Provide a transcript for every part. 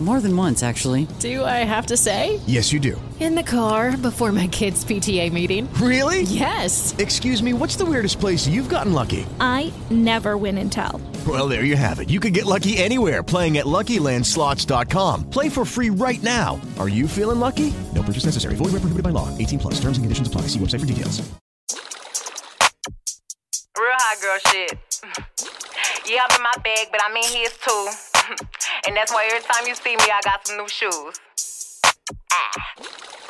More than once, actually. Do I have to say? Yes, you do. In the car before my kids' PTA meeting. Really? Yes. Excuse me, what's the weirdest place you've gotten lucky? I never win and tell. Well, there you have it. You can get lucky anywhere playing at LuckyLandSlots.com. Play for free right now. Are you feeling lucky? No purchase necessary. Void where prohibited by law. 18 plus. Terms and conditions apply. See website for details. Real hot girl shit. Yeah, I'm in my bag, but I'm in his too. and that's why every time you see me, I got some new shoes. Ah.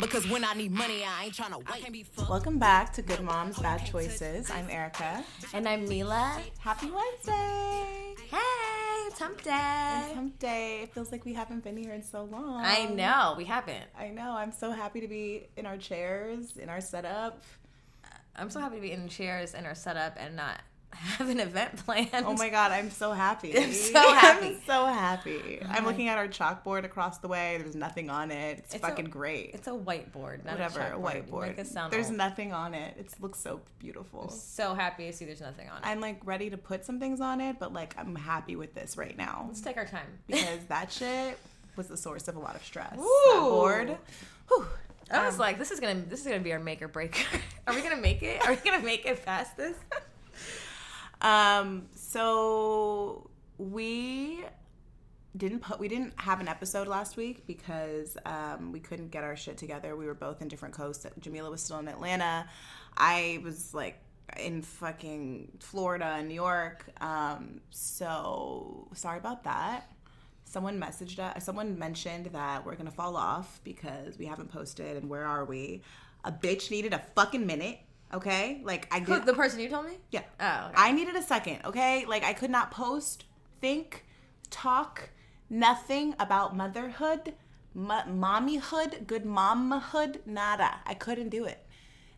because when I need money, I ain't wait. Can't be fucked. Welcome back to Good Moms Bad Choices. I'm Erica. And I'm Mila. Happy Wednesday. Hey, it's hump It's hump day. It feels like we haven't been here in so long. I know, we haven't. I know. I'm so happy to be in our chairs, in our setup. I'm so happy to be in chairs in our setup and not have an event planned. Oh my god, I'm so happy. I'm so happy. I'm so happy. Oh I'm looking at our chalkboard across the way. There's nothing on it. It's, It's a- fucking great. It's a whiteboard, not Whatever, a a chalkboard. Whiteboard. Make us sound There's old. nothing on it. It looks so beautiful. so happy to see there's nothing on it. I'm like ready to put some things on it, but like I'm happy with this right now Let's take our time. because that shit was the source of a lot of stress. That Ooh. board. Whew. I was um, like, this is gonna this is gonna be our make or break. Are we gonna make it? Are we gonna make it past this? Um, so we didn't put we didn't have an episode last week because um, we couldn't get our shit together. We were both in different coasts. Jamila was still in Atlanta. I was like in fucking Florida and New York. Um, so sorry about that. Someone messaged us. Someone mentioned that we're gonna fall off because we haven't posted. And where are we? A bitch needed a fucking minute. Okay, like I did. the person you told me? Yeah. Oh, okay. I needed a second, okay? Like I could not post, think, talk, nothing about motherhood, mo- mommyhood, good momhood, nada. I couldn't do it.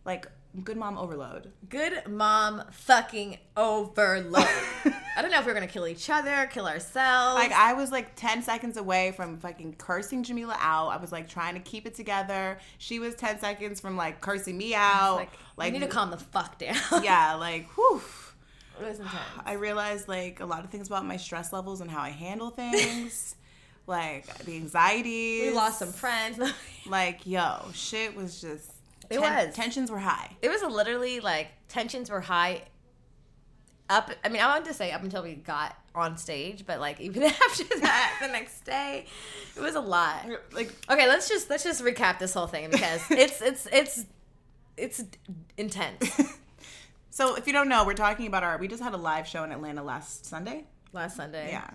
Like good mom overload. Good mom fucking overload. I don't know if we're gonna kill each other, kill ourselves. Like I was like 10 seconds away from fucking cursing Jamila out. I was like trying to keep it together. She was 10 seconds from like cursing me out. like, Like, you need to calm the fuck down. Yeah, like whew. it was intense. I realized like a lot of things about my stress levels and how I handle things. like the anxiety. We lost some friends. Like, yo, shit was just It was. tensions were high. It was literally like tensions were high. Up, I mean, I wanted to say up until we got on stage, but like even after that, the next day, it was a lot. Like Okay, let's just let's just recap this whole thing because it's it's it's it's intense. so if you don't know, we're talking about our we just had a live show in Atlanta last Sunday. Last Sunday, Yeah.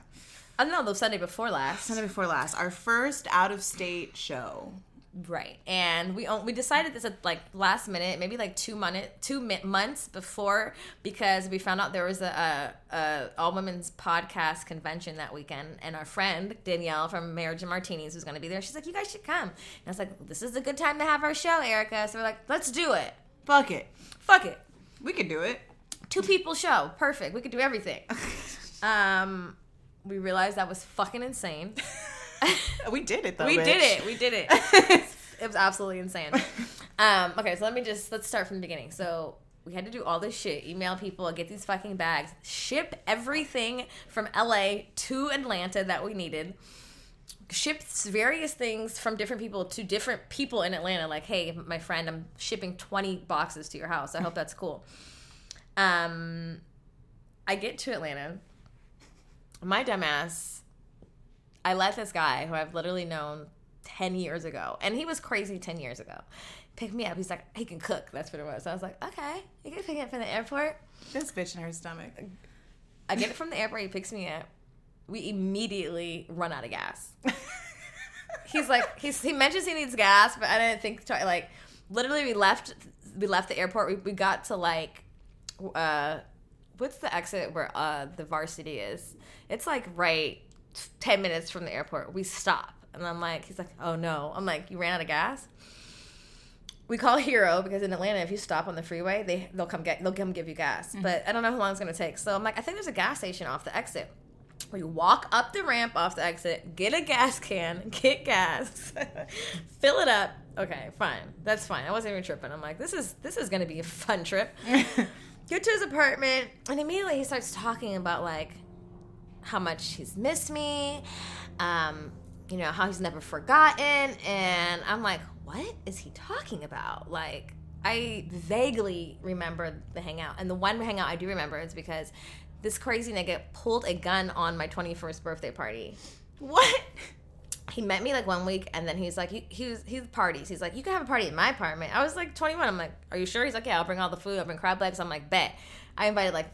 I don't know the Sunday before last, Sunday before last. Our first out of state show. Right? And we we decided this at like last minute, maybe like two month two mi- months before because we found out there was a, a, a all women's podcast convention that weekend, and our friend Danielle from Marriage and Martinis was going to be there. She's like, "You guys should come." And I was like, "This is a good time to have our show, Erica." So we're like, "Let's do it." Fuck it. Fuck it. We could do it. Two people show. Perfect. We could do everything. um, we realized that was fucking insane. We did it though. we bitch. did it. We did it. it was absolutely insane. Um, okay, so let me just let's start from the beginning. So we had to do all this shit, email people, get these fucking bags, ship everything from LA to Atlanta that we needed. Ship various things from different people to different people in Atlanta. Like, hey, my friend, I'm shipping 20 boxes to your house. I hope that's cool. Um, I get to Atlanta. My dumbass I let this guy who I've literally known 10 years ago, and he was crazy 10 years ago, pick me up. He's like, he can cook. That's what it was. So I was like, okay, you can pick it up from the airport. This bitch in her stomach. I get it from the airport. He picks me up. We immediately run out of gas. he's like, he's, he mentions he needs gas, but I didn't think, like, literally we left, we left the airport. We, we got to like, uh, what's the exit where uh, the varsity is? It's like right 10 minutes from the airport. We stop. And I'm like, he's like, oh no. I'm like, you ran out of gas? We call Hero because in Atlanta, if you stop on the freeway, they they'll come get they'll come give you gas. Mm-hmm. But I don't know how long it's gonna take. So I'm like, I think there's a gas station off the exit. We walk up the ramp off the exit, get a gas can, get gas, fill it up. Okay, fine, that's fine. I wasn't even tripping. I'm like, this is this is gonna be a fun trip. get to his apartment, and immediately he starts talking about like how much he's missed me, um, you know, how he's never forgotten. And I'm like, what is he talking about? Like, I vaguely remember the hangout. And the one hangout I do remember is because this crazy nigga pulled a gun on my 21st birthday party. What? He met me like one week, and then he's like, he, he was he's parties. He's like, you can have a party in my apartment. I was like 21. I'm like, are you sure? He's like, yeah, I'll bring all the food. I'll bring crab legs. I'm like, bet. I invited like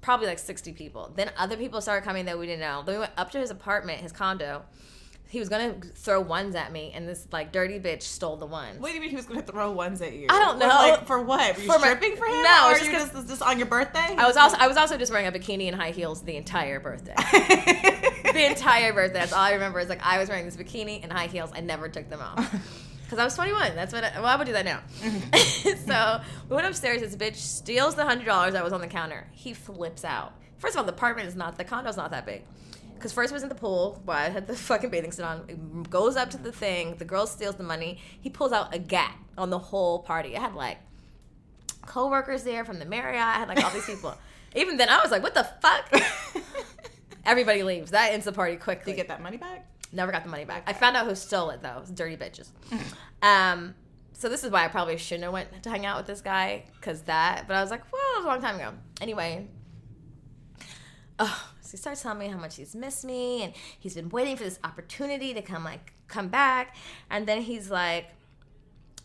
probably like 60 people. Then other people started coming that we didn't know. Then we went up to his apartment, his condo. He was gonna throw ones at me, and this like dirty bitch stole the ones. What do you mean he was gonna throw ones at you? I don't know. Like, for what? Were you For my- stripping for him? No, or you just just, just on your birthday? I was also I was also just wearing a bikini and high heels the entire birthday. the entire birthday. That's all I remember is like I was wearing this bikini and high heels. I never took them off. Because I was 21. That's what. I, well, I would do that now. Mm-hmm. so we went upstairs. This bitch steals the hundred dollars that was on the counter. He flips out. First of all, the apartment is not the condo's not that big. Because first was in the pool while I had the fucking bathing suit on. It goes up to the thing. The girl steals the money. He pulls out a gat on the whole party. I had like co-workers there from the Marriott. I had like all these people. Even then, I was like, "What the fuck?" Everybody leaves. That ends the party quickly. Did you get that money back? Never got the money back. I found out who stole it though. It was dirty bitches. um, so this is why I probably shouldn't have went to hang out with this guy because that. But I was like, well, it was a long time ago. Anyway, oh, so he starts telling me how much he's missed me and he's been waiting for this opportunity to come like come back. And then he's like,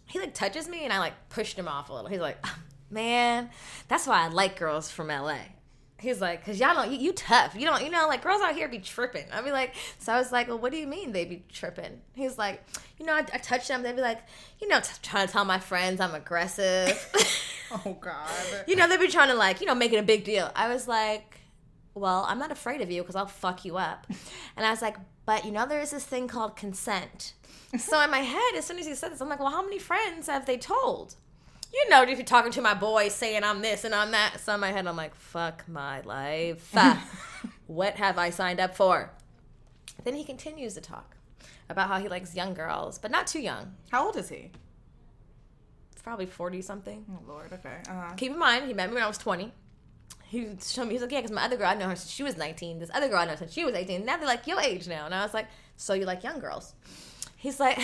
he like touches me and I like pushed him off a little. He's like, "Ah, man, that's why I like girls from LA. He's like, cause y'all don't, you, you tough. You don't, you know, like girls out here be tripping. I'd be like, so I was like, well, what do you mean they be tripping? He's like, you know, I, I touch them. They'd be like, you know, t- trying to tell my friends I'm aggressive. Oh God. you know, they'd be trying to like, you know, make it a big deal. I was like, well, I'm not afraid of you because I'll fuck you up. And I was like, but you know, there is this thing called consent. So in my head, as soon as he said this, I'm like, well, how many friends have they told? You know, if you're talking to my boy saying I'm this and I'm that. So in my head, I'm like, fuck my life. what have I signed up for? Then he continues to talk about how he likes young girls, but not too young. How old is he? Probably 40 something. Oh Lord. Okay. Uh-huh. Keep in mind, he met me when I was 20. He showed me, he's like, yeah, because my other girl, I know her since she was 19. This other girl, I know since she was 18. Now they're like your age now. And I was like, so you like young girls? He's like,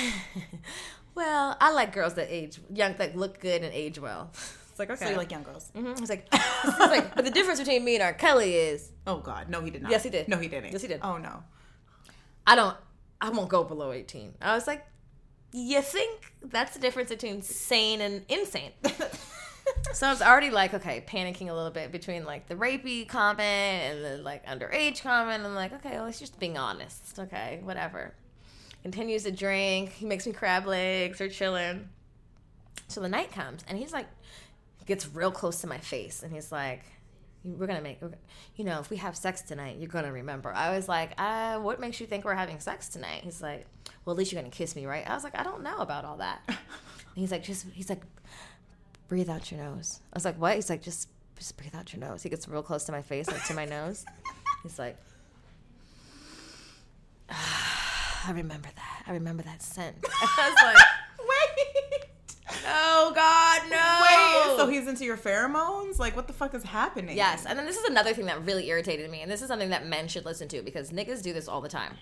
well, I like girls that age, young, that look good and age well. It's like, okay. So you like young girls? Mm-hmm. He's like, he's like, but the difference between me and R. Kelly is, Oh God. No, he did not. Yes, he did. No, he didn't. Yes, he did. Oh no. I don't, I won't go below 18. I was like, you think that's the difference between sane and insane? so I was already like, okay, panicking a little bit between like the rapey comment and the like underage comment. I'm like, okay, well, he's just being honest. Okay, whatever. Continues to drink. He makes me crab legs. We're chilling. So the night comes and he's like, gets real close to my face and he's like, we're gonna make, we're gonna, you know, if we have sex tonight, you're gonna remember. I was like, uh, what makes you think we're having sex tonight? He's like, well, at least you're gonna kiss me, right? I was like, I don't know about all that. And he's like, just, he's like, breathe out your nose. I was like, what? He's like, just just breathe out your nose. He gets real close to my face, like to my nose. He's like, I remember that. I remember that scent. I was like, Wait. oh God, no. Wait. So he's into your pheromones? Like, what the fuck is happening? Yes, and then this is another thing that really irritated me, and this is something that men should listen to because niggas do this all the time.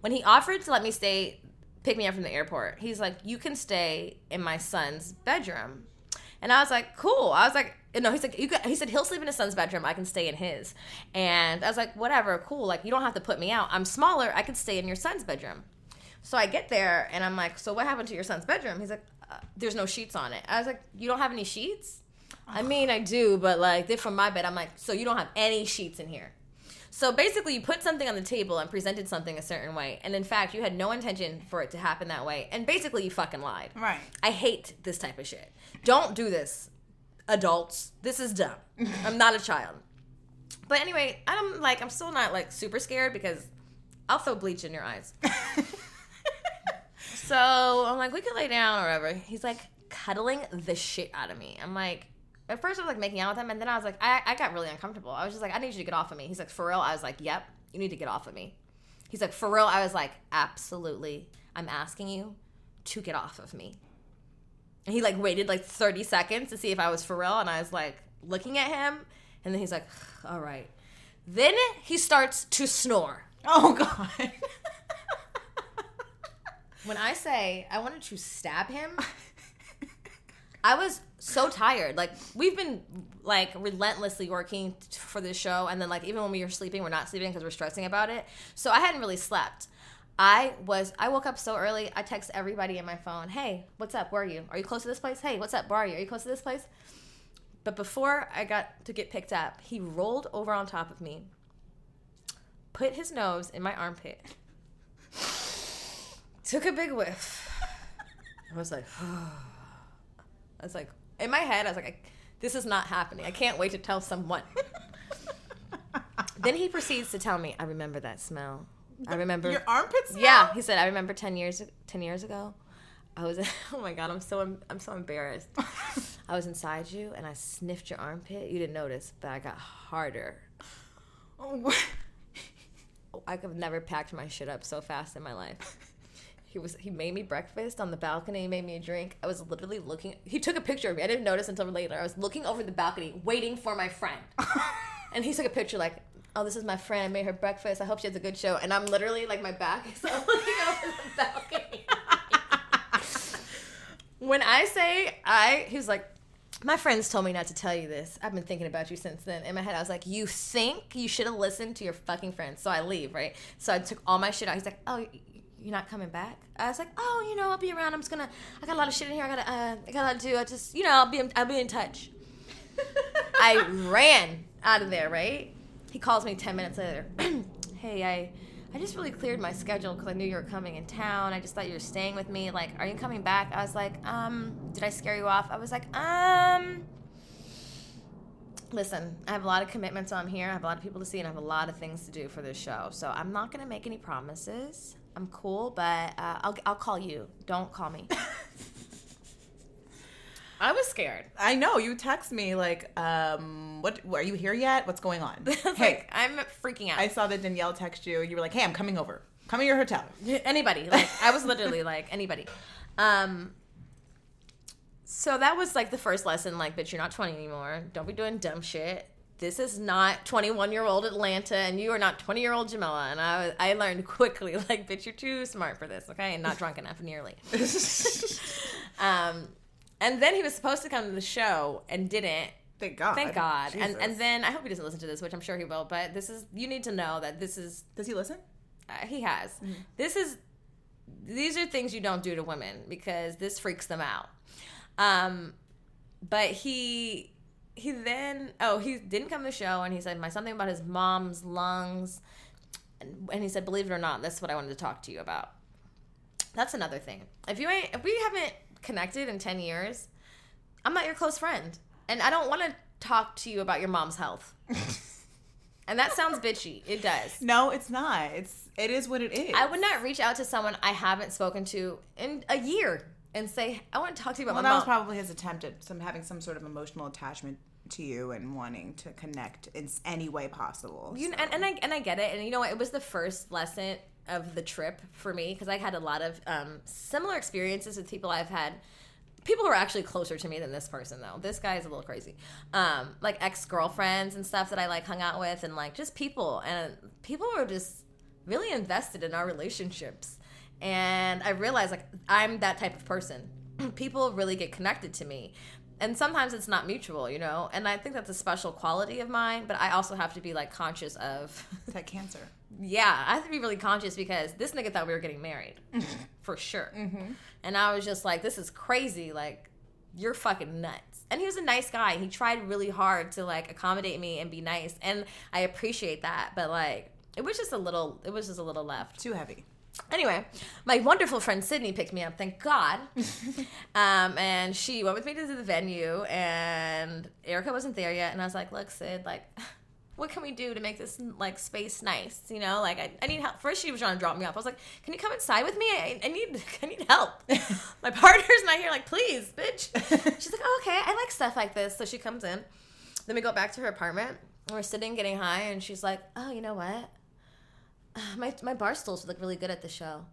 When he offered to let me stay, pick me up from the airport, he's like, "You can stay in my son's bedroom," and I was like, "Cool." I was like, "No," he's like, "You," got, he said, "He'll sleep in his son's bedroom. I can stay in his," and I was like, "Whatever, cool. Like, you don't have to put me out. I'm smaller. I can stay in your son's bedroom." So I get there and I'm like, "So what happened to your son's bedroom?" He's like, uh, "There's no sheets on it." I was like, "You don't have any sheets?" I mean, I do, but like they're from my bed. I'm like, so you don't have any sheets in here. So basically, you put something on the table and presented something a certain way, and in fact, you had no intention for it to happen that way, and basically, you fucking lied. Right. I hate this type of shit. Don't do this, adults. This is dumb. I'm not a child. But anyway, I'm like, I'm still not like super scared because I'll throw bleach in your eyes. so I'm like, we could lay down or whatever. He's like cuddling the shit out of me. I'm like, at first I was like making out with him, and then I was like, I, I got really uncomfortable. I was just like, I need you to get off of me. He's like, for real? I was like, yep, you need to get off of me. He's like, for real? I was like, absolutely. I'm asking you to get off of me. And he like waited like 30 seconds to see if I was for real, and I was like looking at him, and then he's like, all right. Then he starts to snore. Oh God. When I say I wanted to stab him, I was so tired. Like we've been like relentlessly working t- for this show, and then like even when we were sleeping, we're not sleeping because we're stressing about it. So I hadn't really slept. I was. I woke up so early. I text everybody in my phone. Hey, what's up? Where are you? Are you close to this place? Hey, what's up? Where are you? Are you close to this place? But before I got to get picked up, he rolled over on top of me, put his nose in my armpit, took a big whiff. I was like, I was like, in my head, I was like, I, this is not happening. I can't wait to tell someone. then he proceeds to tell me, I remember that smell. I remember Your armpits. smell? Yeah, he said, I remember ten years ten years ago. I was oh my god, I'm so I'm so embarrassed. I was inside you and I sniffed your armpit. You didn't notice, but I got harder. Oh, oh I could have never packed my shit up so fast in my life. He was he made me breakfast on the balcony, he made me a drink. I was literally looking he took a picture of me. I didn't notice until later. I was looking over the balcony, waiting for my friend. and he took a picture like, Oh, this is my friend. I made her breakfast. I hope she has a good show. And I'm literally like my back is looking over the balcony. when I say I he's like my friends told me not to tell you this. I've been thinking about you since then. In my head, I was like, "You think you should have listened to your fucking friends?" So I leave, right? So I took all my shit out. He's like, "Oh, you're not coming back?" I was like, "Oh, you know, I'll be around. I'm just gonna. I got a lot of shit in here. I gotta. Uh, I got a lot to do. I just, you know, I'll be. I'll be in touch." I ran out of there, right? He calls me 10 minutes later. hey, I I just really cleared my schedule because I knew you were coming in town. I just thought you were staying with me. Like, are you coming back? I was like, um, did I scare you off? I was like, um, listen, I have a lot of commitments on here. I have a lot of people to see, and I have a lot of things to do for this show. So I'm not gonna make any promises. I'm cool, but uh, I'll I'll call you. Don't call me. I was scared. I know. You text me like, um, what? Are you here yet? What's going on? Hey, like, I'm freaking out. I saw that Danielle text you. You were like, hey, I'm coming over. Come to your hotel. anybody like i was literally like anybody um so that was like the first lesson like bitch you're not 20 anymore don't be doing dumb shit this is not 21 year old atlanta and you are not 20 year old jamila and i was, i learned quickly like bitch you're too smart for this okay and not drunk enough nearly um and then he was supposed to come to the show and didn't Thank God. Thank God. And Jesus. and then I hope he doesn't listen to this, which I'm sure he will. But this is you need to know that this is Does he listen? uh, he has. This is these are things you don't do to women because this freaks them out. Um, but he he then oh he didn't come to the show and he said my something about his mom's lungs, and, and he said believe it or not that's what I wanted to talk to you about. That's another thing. If you ain't if we haven't connected in ten years, I'm not your close friend, and I don't want to talk to you about your mom's health. and that sounds bitchy. It does. No, it's not. It's it is what it is. I would not reach out to someone I haven't spoken to in a year. and say, I want to talk to you about Well, my that mom. was probably his attempt at some having some sort of emotional attachment to you and wanting to connect in any way possible. You so. and, and I and I get it, and you know what? It was the first lesson of the trip for me because I had a lot of um, similar experiences with people I've had. People who are actually closer to me than this person, though. This guy is a little crazy. Um, like ex girlfriends and stuff that I like hung out with, and like just people, and people were just really invested in our relationships. And I realized like I'm that type of person. people really get connected to me. And sometimes it's not mutual, you know? And I think that's a special quality of mine, but I also have to be like conscious of that cancer. Yeah, I have to be really conscious because this nigga thought we were getting married. for sure. And I was just like, this is crazy. Like, you're fucking nuts. And he was a nice guy. He tried really hard to like accommodate me and be nice. And I appreciate that. But like, it was just a little, it was just a little left. Too heavy. Anyway, my wonderful friend Sydney picked me up, thank God. um, and she went with me to the venue, and Erica wasn't there yet. And I was like, "Look, Sid, like, what can we do to make this like space nice? You know, like I, I need help." First, she was trying to drop me off. I was like, "Can you come inside with me? I, I need I need help. my partner's not here. Like, please, bitch." She's like, oh, "Okay, I like stuff like this." So she comes in. Then we go back to her apartment. We're sitting getting high, and she's like, "Oh, you know what? my my bar stools would look really good at the show.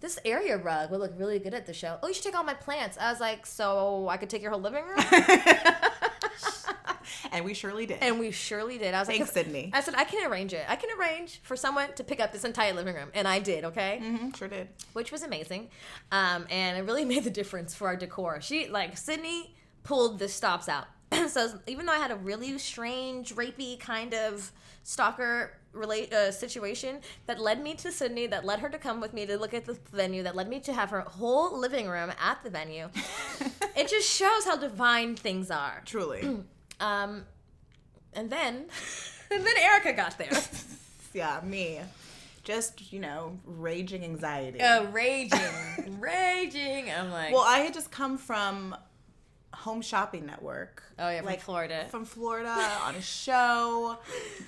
This area rug would look really good at the show. Oh, you should take all my plants. I was like, so I could take your whole living room, And we surely did. and we surely did. I was Thanks, like, Sydney. I said I can arrange it. I can arrange for someone to pick up this entire living room, and I did. Okay, Mhm, sure did. which was amazing, um, and it really made the difference for our decor. She like Sydney pulled the stops out. so even though I had a really strange, rapey kind of stalker relate uh, situation that led me to Sydney, that led her to come with me to look at the venue, that led me to have her whole living room at the venue. it just shows how divine things are. Truly. Um, and then, and then Erica got there. yeah, me. Just, you know, raging anxiety. Uh, raging, raging. I'm like, well, I had just come from Home Shopping Network. Oh, yeah, from Florida. From Florida on a show.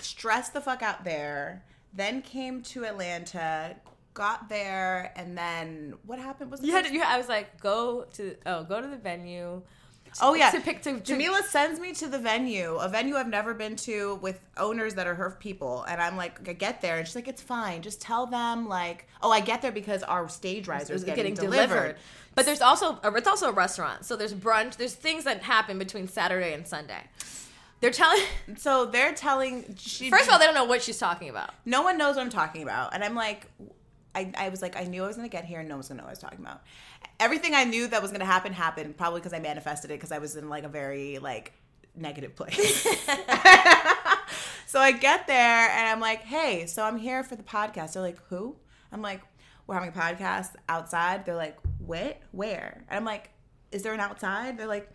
stressed the fuck out there. Then came to Atlanta. Got there, and then what happened? Was the you had first- you, I was like, go to oh, go to the venue. Oh yeah, to pick to, to Jamila sends me to the venue, a venue I've never been to with owners that are her people, and I'm like, I get there, and she's like, it's fine, just tell them like, oh, I get there because our stage riser is is getting, delivered. But there's also a, it's also a restaurant. So there's brunch. There's things that happen between Saturday and Sunday. They're telling. So they're telling. She, First of all, they don't know what she's talking about. no one knows what I'm talking about, and I'm like, I, I was like, I knew I was gonna get here, and no one's gonna know what I was talking about. Everything I knew that was gonna happen happened, probably because I manifested it, because I was in like a very like negative place. so I get there and I'm like, hey, so I'm here for the podcast. They're like, who? I'm like, we're having a podcast outside. They're like, what? Where? And I'm like, is there an outside? They're like,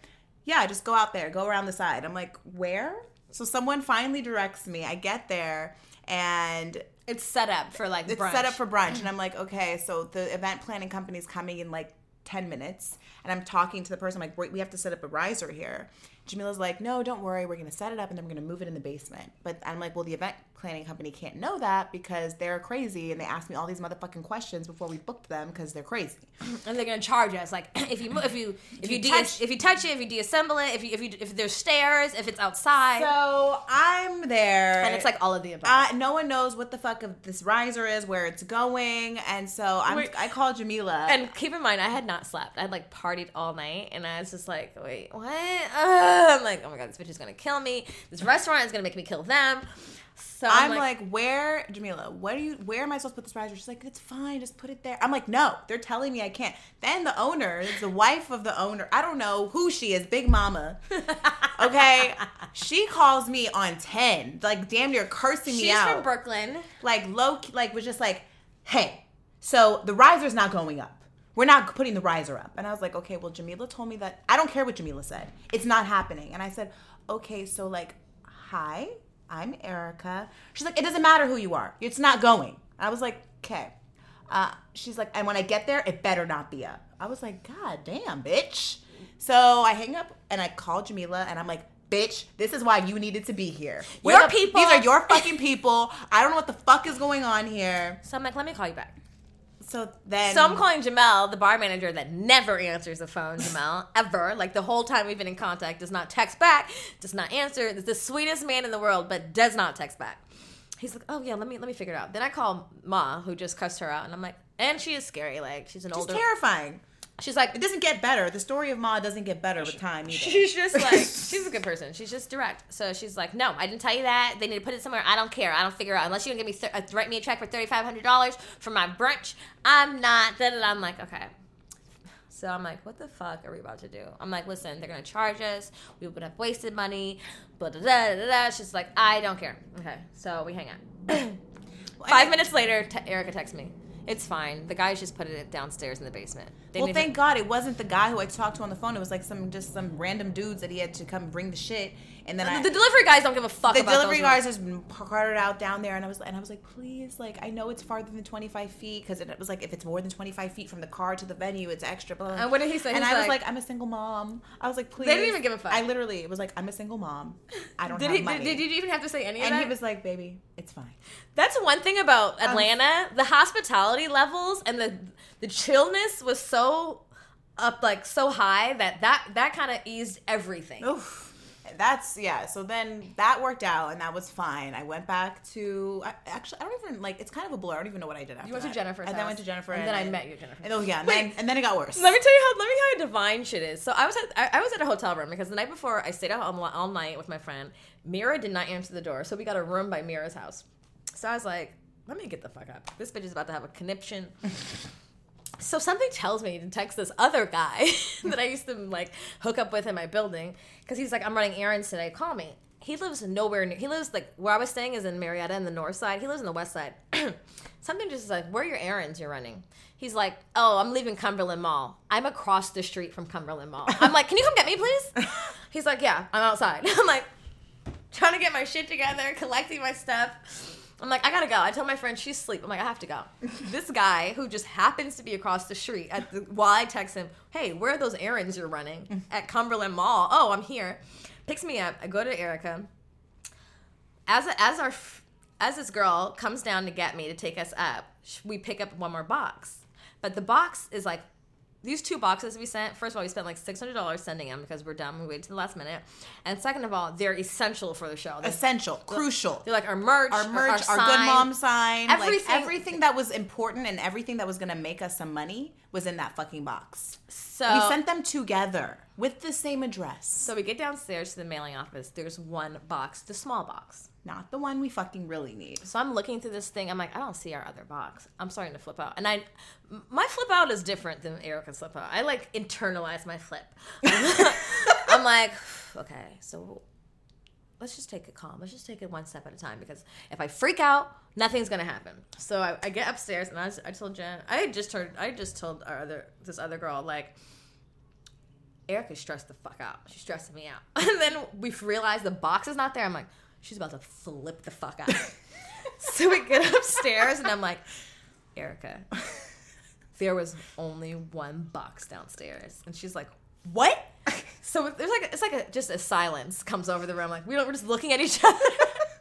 yeah, just go out there, go around the side. I'm like, where? So someone finally directs me. I get there and It's set up for like it's brunch. set up for brunch and i'm like okay so the event planning company is coming in like 10 minutes and i'm talking to the person I'm like "Wait, we have to set up a riser here jamila's like no don't worry we're going to set it up and then we're going to move it in the basement but i'm like well the event planning company can't know that because they're crazy and they asked me all these motherfucking questions before we booked them because they're crazy and they're gonna charge us like if you if you if, you, you de- touch- if you touch it if you deassemble it if you if you if there's stairs if it's outside so i'm there and it's like all of the above. uh, no one knows what the fuck of this riser is where it's going and so I'm, i called jamila and keep in mind, I had not slept. I had like partied all night, and I was just like, "Wait, what?" Uh, I'm like, "Oh my god, this bitch is gonna kill me. This restaurant is gonna make me kill them." So I'm, I'm, like, where, Jamila? What are you? Where am I supposed to put this riser? She's like, it's fine, just put it there. I'm like, no, they're telling me I can't. Then the owner, the wife of the owner, I don't know who she is, Big Mama. Okay, she calls me on ten, like damn near cursing me out. she's from Brooklyn. like low, like was just like, hey, so the riser's not going up. We're not putting the riser up. And I was like, okay, well, Jamila told me that. I don't care what Jamila said. It's not happening. And I said, okay, so like, hi, I'm Erica. She's like, it doesn't matter who you are. It's not going. I was like, okay. Uh, she's like, and when I get there, it better not be up. I was like, God damn, bitch. So I hang up and I call Jamila and I'm like, bitch, this is why you needed to be here. Where Your the- people- These are your fucking people. I don't know what the fuck is going on here. So I'm like, "Let me call you back." So then, So I'm calling Jamel, the bar manager that never answers the phone, Jamel, ever. Like the whole time we've been in contact, does not text back, does not answer. Is the sweetest man in the world, but does not text back. He's like, oh yeah, let me let me figure it out. Then I call Ma, who just cussed her out, and I'm like, and she is scary. Like she's an She's older. terrifying. She's like, It doesn't get better. The story of Ma doesn't get better with time either. She's just like she's a good person. She's just direct. So she's like, no, I didn't tell you that. They need to put it somewhere. I don't care. I don't figure out unless you can give me th- uh, write me a check for thirty five hundred dollars for my brunch. I'm not. Da. I'm like, okay. So I'm like, what the fuck are we about to do? I'm like, listen, they're gonna charge us. We would have wasted money. But da, da, da, da. She's like, I don't care. Okay, so we hang out. Five minutes later, t- Erica texts me. It's fine. The guys just put it downstairs in the basement. They well, thank God it wasn't the guy who I talked to on the phone. It was like some just some random dudes that he had to come bring the shit, and then I, the delivery guys don't give a fuck the delivery guys just carted out down there, and I was and I was like, please, like I know it's farther than twenty five feet because it was like if it's more than twenty five feet from the car to the venue, it's extra. Blah. And what did he say? And He's I was like- like, I'm a single mom. I was like, please. They didn't even give a fuck. I literally was like, I'm a single mom. I don't Did have he? money. Did, did you even have to say any of and he was like, baby, it's fine. That's one thing about um, Atlanta. the hospitality levels and the the chillness was so up, like so high that that that kind of eased everything. Oof. That's yeah. So then that worked out, and that was fine. I went back to I, actually. I don't even like. It's kind of a blur. I don't even know what I did after. You went to that. Jennifer's and then went to Jennifer, And then I met you jennifer And, oh yeah, and Wait. then, and then it got worse. Let me tell you how let me tell you how divine shit is. So I was at I, I was at a hotel room because the night before I stayed out all, all night with my friend. Mira did not answer the door, so we got a room by Mira's house. So I was like, let me get the fuck up. This bitch is about to have a conniption. so something tells me to text this other guy that I used to like hook up with in my building because he's like, I'm running errands today. Call me. He lives nowhere near. He lives like where I was staying is in Marietta in the north side. He lives in the west side. something just is like, where are your errands you're running? He's like, oh, I'm leaving Cumberland Mall. I'm across the street from Cumberland Mall. I'm like, can you come get me, please? He's like, yeah, I'm outside. I'm like, trying to get my shit together, collecting my stuff. I'm like, I gotta go. I tell my friend she's asleep. I'm like, I have to go. this guy who just happens to be across the street at the, while I text him, hey, where are those errands you're running at Cumberland Mall? Oh, I'm here. Picks me up. I go to Erica. As a, as our as this girl comes down to get me to take us up, we pick up one more box. But the box is like these two boxes we sent. First of all, we spent like six hundred dollars sending them because we're dumb. We waited to the last minute. And second of all, they're essential for the show. They're, Essential, crucial. they're like our merch, our merch, our, sign. good mom sign, everything, like everything that was important and everything that was gonna make us some money was in that fucking box. So we sent them together with the same address, So we get downstairs to the mailing office. There's one box, the small box. Not the one we fucking really need. So I'm looking through this thing. I'm like, I don't see our other box. I'm starting to flip out, and I, my flip out is different than Erica's flip out. I like internalize my flip. I'm like, okay, so let's just take it calm. Let's just take it one step at a time because if I freak out, nothing's gonna happen. So I, I get upstairs and I, I told Jen, I just heard, I just told our other this other girl like. Erica's stressed the fuck out. She's stressing me out. And then we realized the box is not there. I'm like, she's about to flip the fuck out. so we get upstairs and I'm like, Erica, there was only one box downstairs. And she's like, what? So there's like it's like a, just a silence comes over the room. Like we don't, we're just looking at each other.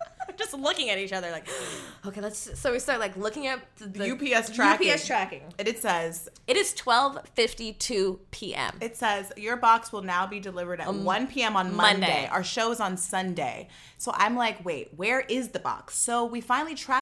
Just looking at each other. Like, okay, let's. So we start like looking at the, the UPS tracking. UPS tracking. And it says It is 12:52 p.m. It says your box will now be delivered at um, 1 p.m. on Monday. Monday. Our is on Sunday. So I'm like, wait, where is the box? So we finally tracked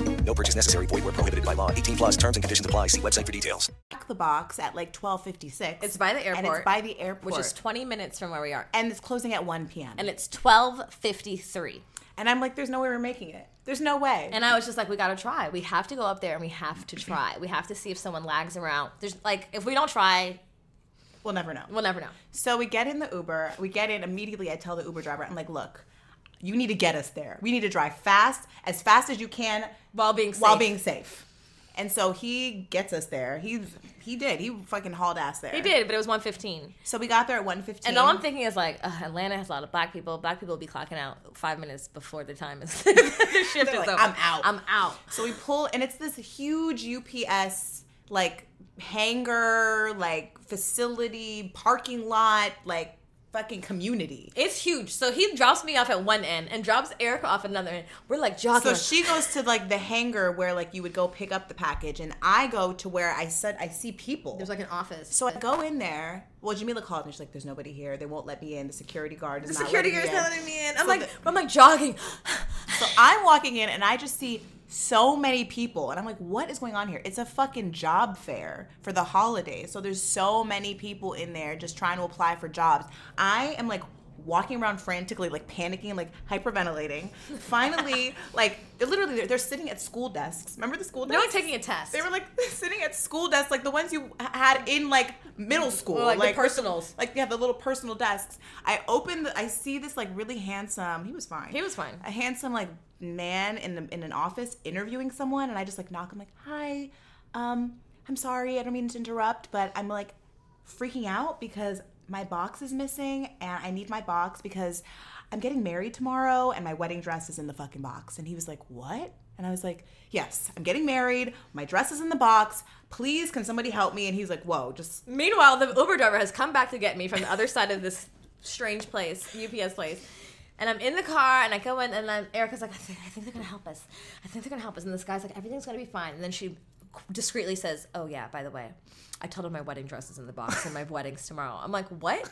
No purchase necessary. Void where prohibited by law. 18 plus terms and conditions apply. See website for details. Check the box at like 12:56. It's by the And airport. it's by the airport. which is 20 minutes from where we are. and it's closing at 1 p.m. And it's 12:53. And I'm like, there's no way we're making it. There's no way. And I was just like, we gotta try. We have to go up there and we have to try. We have to see if someone lags around. There's like, if we don't try, we'll never know. we'll never know. So we get in the Uber. We get in immediately. I tell the Uber driver, I'm like, look, you need to get us there. We need to drive fast, as fast as you can, While being safe. while being safe. And so he gets us there. He he did. He fucking hauled ass there. He did, but it was 115. So we got there at 115. And all I'm thinking is like, uh, Atlanta has a lot of black people. Black people will be clocking out five minutes before the time is their shift They're is like, over. I'm out. I'm out. So we pull, and it's this huge UPS like hangar, like facility, parking lot, like fucking community. It's huge. So he drops me off at one end and drops Erica off at another end. We're like jogging. So she goes to like the hangar where like you would go pick up the package, and I go to where I said I see people. There's like an office. So I go in there. Well, Jamila called and She's like, "There's nobody here. They won't let me in. The security guard is The not security guard's me not letting me in. I'm So like, the- I'm like jogging. So I'm walking in and I just see so many people and I'm like, what is going on here? It's a fucking job fair for the holidays. So there's so many people in there just trying to apply for jobs. I am like walking around frantically, like panicking, like hyperventilating. Finally, like they're literally they're, they're sitting at school desks. Remember the school No desks? one taking a test. They were like sitting at school desks, like the ones you had in like middle school, Or, like, the personals. Like yeah, the little personal desks. I open, the, I see this like really handsome. He was fine. He was fine. A handsome like man in the in an office interviewing someone, and I just like knock. I'm like, hi, um, I'm sorry, I don't mean to interrupt, but I'm like freaking out because my box is missing, and I need my box because I'm getting married tomorrow, and my wedding dress is in the fucking box. And he was like, what? And I was like, yes, I'm getting married. My dress is in the box. Please, can somebody help me? And he's like, whoa, just Meanwhile, the Uber driver has come back to get me from the other side of this strange place, UPS place. And I'm in the car and I go in and then Erica's like, I think, I think they're gonna help us. I think they're gonna help us. And this guy's like, everything's gonna be fine. And then she discreetly says, Oh yeah, by the way, I told him my wedding dress is in the box and my wedding's tomorrow. I'm like, what?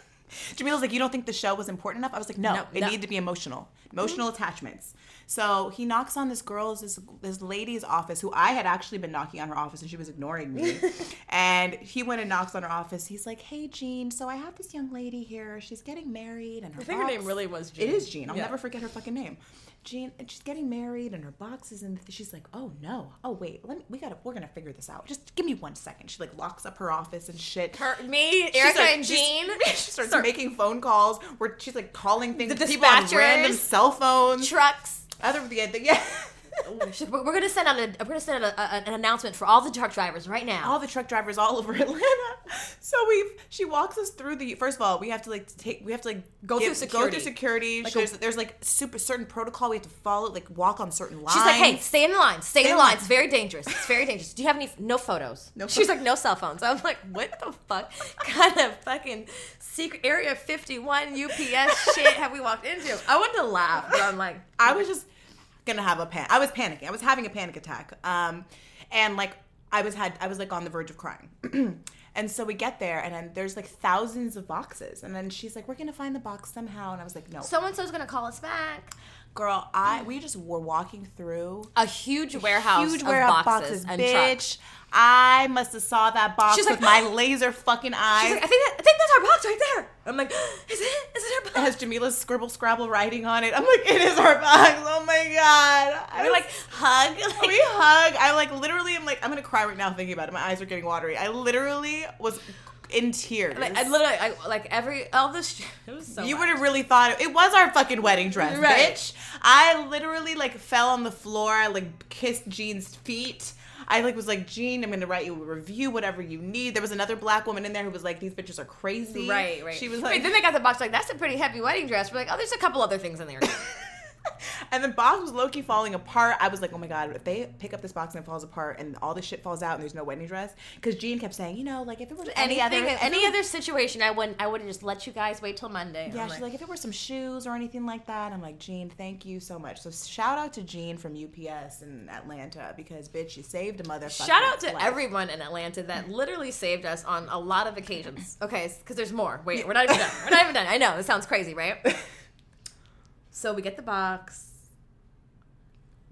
Jamila's like, you don't think the show was important enough? I was like, no, No, it no. needed to be emotional, emotional mm-hmm. attachments. So he knocks on this girl's, this this lady's office, who I had actually been knocking on her office, and she was ignoring me. and he went and knocks on her office. He's like, hey, Jean, so I have this young lady here. She's getting married, and her I think her name really was Jean. It is Jean. I'll Yeah. never forget her fucking name. Jean, and she's getting married, and her box is in. The, she's like, "Oh no! Oh wait, let me. We gotta. We're gonna figure this out. Just give me one second. She like locks up her office and shit. Her, me, She Erica, starts- and Jean. She starts start- making phone calls where she's like calling things The to people on random cell phones. trucks. Other the, the yeah. Oh, She's like, We're gonna send out a we're gonna send out a, a, an announcement for all the truck drivers right now. all the truck drivers all over Atlanta. So we she walks us through the first of all, we have to like take we have to like Go through security. Go through security. Like there's, a- there's like super certain protocol we have to follow, like walk on certain lines. She's like, hey, stay in the line. Stay, in Stay the in line. It's very dangerous. It's very dangerous. Do you have any? No photos. No She's pho- like, no cell phones. I'm like, what the fuck kind of fucking secret area 51 UPS shit have we walked into? I wanted to laugh, but I'm like, I was just gonna have a pan. I was panicking. I was having a panic attack. Um, and like I was had I was like on the verge of crying. and so we get there, and then there's like thousands of boxes, and then she's like, "We're gonna find the box somehow," and I was like, "No, so and so's gonna call us back. Girl, I we just were walking through A huge warehouse, huge of warehouse boxes, boxes, and bitch." trucks. I must have saw that box She's with like, my oh! laser fucking eyes. She's like, I think that, I think that's our box right there. I'm like, is it? Is it our it box? has Jamila's scribble scrabble writing on it. I'm like, it is our box. Oh my god. I We like hug. Like, we hug. I like literally I'm like I'm gonna cry right now thinking about it. My eyes are getting watery. I literally was in tears. like, I literally, I, like every all this. It was so. you would have really thought it, it was our fucking wedding dress, Right. bitch. I literally like fell on the floor. I like kissed Jean's feet. I like was like, Jean, I'm gonna write you a review, whatever you need. There was another black woman in there who was like, these bitches are crazy. Right, right. She was Wait, like, then they got the box like that's a pretty heavy wedding dress. We're like, oh, there's a couple other things in there. and the box was low key falling apart. I was like, oh my god, if they pick up this box and it falls apart and all this shit falls out and there's no wedding dress, because Jean kept saying, you know, like if it was any Anything, other any other situation, I wouldn't. I would have just let you guys wait till Monday. Yeah, I'm she's like, if it were some shoes or anything like that, I'm like, Jean, thank you so much. So shout out to Jean from UPS in Atlanta because bitch, you saved a motherfucker. Shout out to life. everyone in Atlanta that literally saved us on a lot of occasions. Okay, because there's more. Wait, we're not even done. We're not even done. I know, it sounds crazy, right? So we get the box.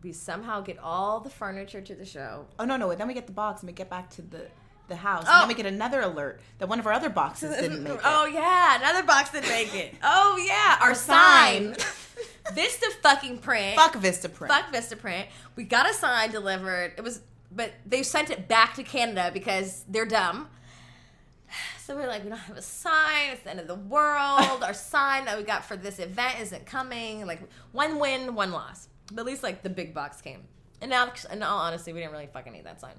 We somehow get all the furniture to the show. Oh no, no, then we get the box and we get back to the the house. Oh. And then we oh. get another alert that one of our other boxes didn't make oh, it. Oh yeah, another box didn't make it. Oh yeah, our, Our sign. sign. Vista fucking print. Fuck Vistaprint. Fuck Vistaprint. We got a sign delivered. It was, but they sent it back to Canada because they're dumb. So we're like, we don't have a sign. It's the end of the world. Our sign that we got for this event isn't coming. Like one win, one loss. But at least like the big box came. And now, in all honesty, we didn't really fucking need that sign.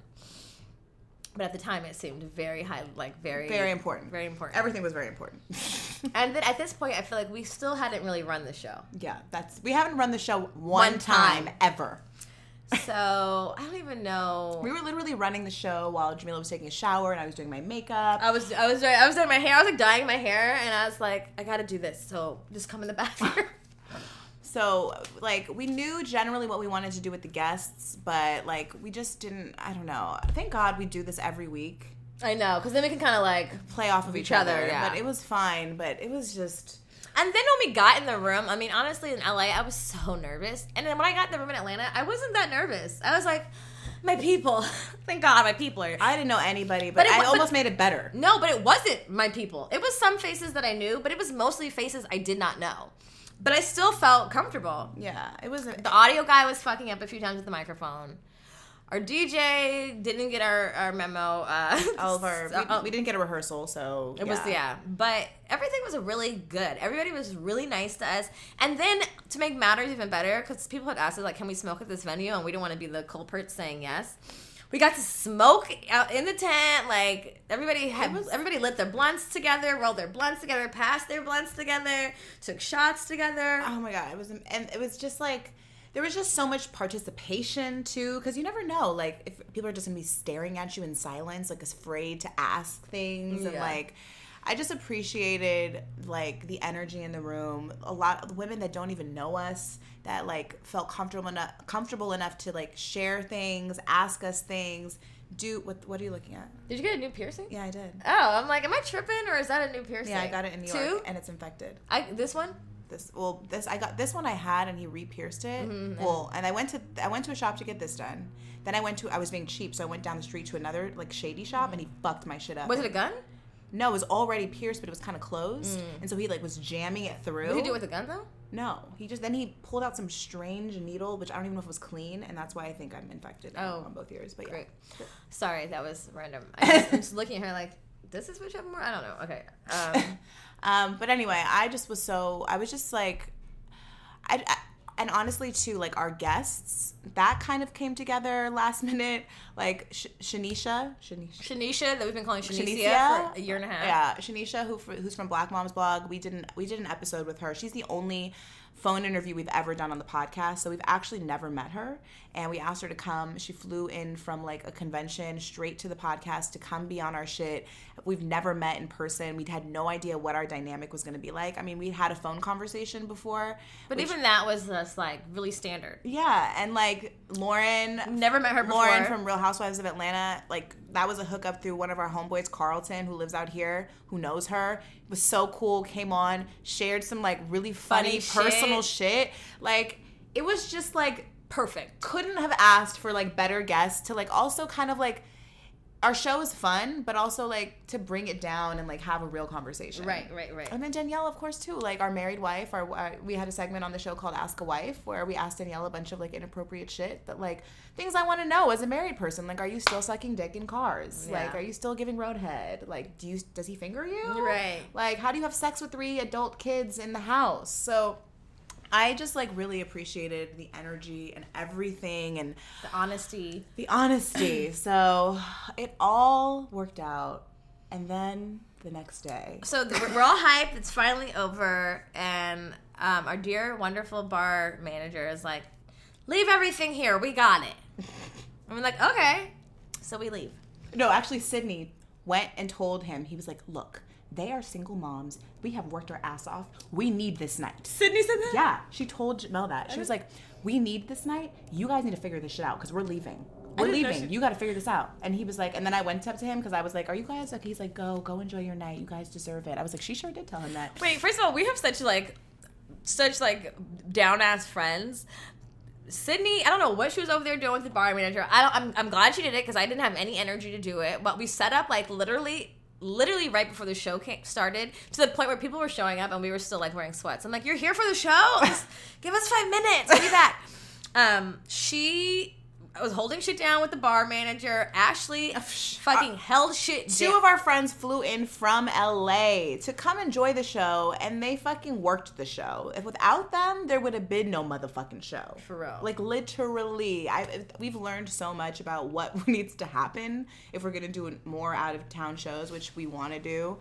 But at the time, it seemed very high, like very, Very important. very important. Everything was very important. And then at this point, I feel like we still hadn't really run the show. yeah, that's we haven't run the show one, One time. time. ever. So I don't even know. We were literally running the show while Jamila was taking a shower and I was doing my makeup. I was I was doing I was doing my hair. I was like dyeing my hair, and I was like, I gotta do this. So just come in the bathroom. So, like, we knew generally what we wanted to do with the guests, but like, we just didn't. I don't know. Thank God we do this every week, I know, because then we can kind of like. play off of each, Each other, other. yeah. But it was fine. But it was just. And then when we got in the room, I mean, honestly, in LA, I was so nervous. And then when I got in the room in Atlanta, I wasn't that nervous. I was like, my people. Thank God, my people are. I didn't know anybody, but, But it I but- almost made it better. No, but it wasn't my people. It was some faces that I knew, but it was mostly faces I did not know. But I still felt comfortable. Yeah, it was. The audio guy was fucking up a few times with the microphone. Our DJ didn't get our, our memo. Uh, all of our. We, uh, we didn't get a rehearsal, so It was yeah, but everything was really good. Everybody was really nice to us. And then to make matters even better, because people had asked us like, "Can we smoke at this venue?" And we didn't want to be the culprits saying yes. We got to smoke out in the tent. Like everybody had, everybody lit their blunts together, rolled their blunts together, passed their blunts together, took shots together. Oh my god, it was, and it was just like there was just so much participation too, because you never know, like if people are just gonna be staring at you in silence, like afraid to ask things, and like. I just appreciated like the energy in the room. A lot of women that don't even know us that like felt comfortable enough comfortable enough to like share things, ask us things, do what what are you looking at? Did you get a new piercing? Yeah, I did. Oh, I'm like, am I tripping or is that a new piercing? Yeah, I got it in New Two? York and it's infected. I this one. This well this i got this one i had and he re-pierced it mm-hmm, well and i went to i went to a shop to get this done then i went to i was being cheap so i went down the street to another like shady shop and he mm-hmm. fucked my shit up Was it a gun? no it was already pierced but it was kind of closed mm. and so he like was jamming it through Did you do it with a gun though? no he just then he pulled out some strange needle which i don't even know if it was clean and that's why i think i'm infected Oh. on both ears but yeah Great. Sorry, that was random. I just, I'm just looking at her like, this bitch have more? I don't know. Okay. Um, Um, but anyway, I just was so I was just like, I, I and honestly too like our guests that kind of came together last minute. Like Sh- Shanisha, Shanisha, Shanisha, that we've been calling shanisha for a year and a half. Yeah, Shanisha, who who's from Black Mom's blog. We didn't we did an episode with her. She's the only phone interview we've ever done on the podcast. So we've actually never met her. And we asked her to come. She flew in from like a convention straight to the podcast to come be on our shit. We've never met in person. We'd had no idea what our dynamic was going to be like. I mean, we had a phone conversation before. But which- even that was just like really standard. yeah, and like Lauren, Never met her before. Lauren from Real Housewives of Atlanta, like that was a hookup through one of our homeboys, Carlton, who lives out here, who knows her. It was so cool. Came on, shared some like really funny, Funny personal shit. Like it was just like perfect. couldn't have asked for like better guests to like also kind of like our show is fun, but also like to bring it down and like have a real conversation. Right, right, right. And then Danielle, of course, too. Like our married wife. Our uh, we had a segment on the show called Ask a Wife, where we asked Danielle a bunch of like inappropriate shit that like things I want to know as a married person. Like, are you still sucking dick in cars? Like, are you still giving roadhead? Like, do you does he finger you? Right. Like, how do you have sex with three adult kids in the house? So. I just like really appreciated the energy and everything and The honesty. the honesty. so it all worked out. And then the next day, So we're all hyped. It's finally over, and um, our dear, wonderful bar manager is like, leave everything here. We got it. And we're like, okay. So we leave. No, actually, Sydney went and told him. He was like, "Look, they are single moms. We have worked our ass off. We need this night." Sydney said that? Yeah, she told Jamel that. She was like, "We need this night. You guys need to figure this shit out because we're leaving. We're leaving. she- You got to figure this out." And he was like, and then I went up to him because I was like, "Are you guys okay?" He's like, "Go, go enjoy your night. You guys deserve it." I was like, "She sure did tell him that." Wait, first of all, we have such like, such like down ass friends. Sydney, I don't know what she was over there doing with the bar manager. I don't. I'm, I'm glad she did it because I didn't have any energy to do it. But we set up like literally, literally right before the show came, started to the point where people were showing up and we were still like wearing sweats. I'm like, you're here for the show? Just Give us five minutes. We'll be back. Um, she was holding shit down with the bar manager. Ashley fucking uh, held shit Two down. of our friends flew in from LA to come enjoy the show, and they fucking worked the show. If without them, there would have been no motherfucking show. For real. Like literally, I we've learned so much about what needs to happen if we're gonna do more out of town shows, which we want to do.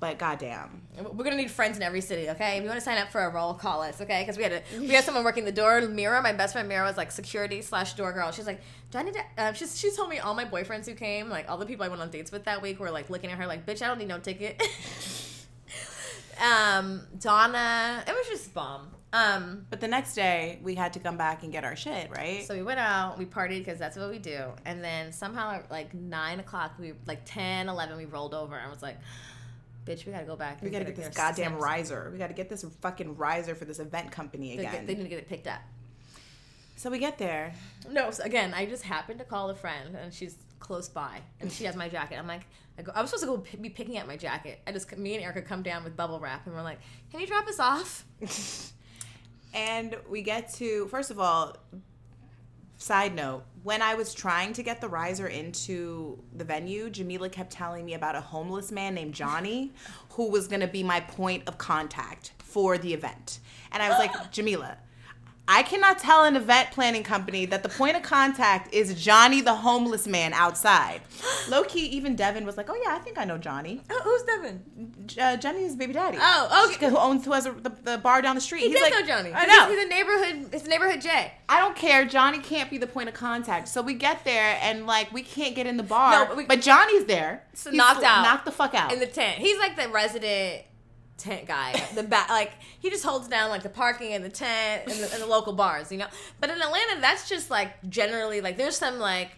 But goddamn, We're gonna need friends in every city, okay? If you want to sign up for a role, call us, okay? Because we had a, we had someone working the door. Mira, my best friend Mira, was like security slash door girl. She's like, do I need to? Uh, she's she told me all my boyfriends who came, like all the people I went on dates with that week, were like looking at her like, bitch, I don't need no ticket. um, Donna, it was just bomb. Um, but the next day we had to come back and get our shit right. so we went out, we partied because that's what we do, and then somehow at like nine o'clock, we like 10, 11, we rolled over and was like. Bitch, we gotta go back. we gotta get this goddamn riser. We gotta get this fucking riser for this event company They, again. they need to get it picked up. so we get there. No, so again, I just happened to call a friend, and she's close by, and she has my jacket. I'm like, I, go, I was supposed to go p- be picking up my jacket. I just, me and Erica come down with bubble wrap, and we're like, can you drop us off? And we get to, first of all, side note, when I was trying to get the riser into the venue, Jamila kept telling me about a homeless man named Johnny who was going to be my point of contact for the event. And I was like, Jamila, I cannot tell an event planning company that the point of contact is Johnny the homeless man outside. Low key, even Devin was like, "Oh yeah, I think I know Johnny. Oh, who's Devin? Uh, Johnny's baby daddy. Oh, okay. Who owns who has a, the, the bar down the street? He He's did like, know Johnny. I know. He's a neighborhood. It's neighborhood J. I don't care. Johnny can't be the point of contact. So we get there and like we can't get in the bar. No, we- but Johnny's there. So He's knocked out. Knocked the fuck out. in the tent. He's like the resident tent guy. The back, like he just holds down like the parking and the tent and the, and the local bars, you know. But in Atlanta, that's just like generally like there's some like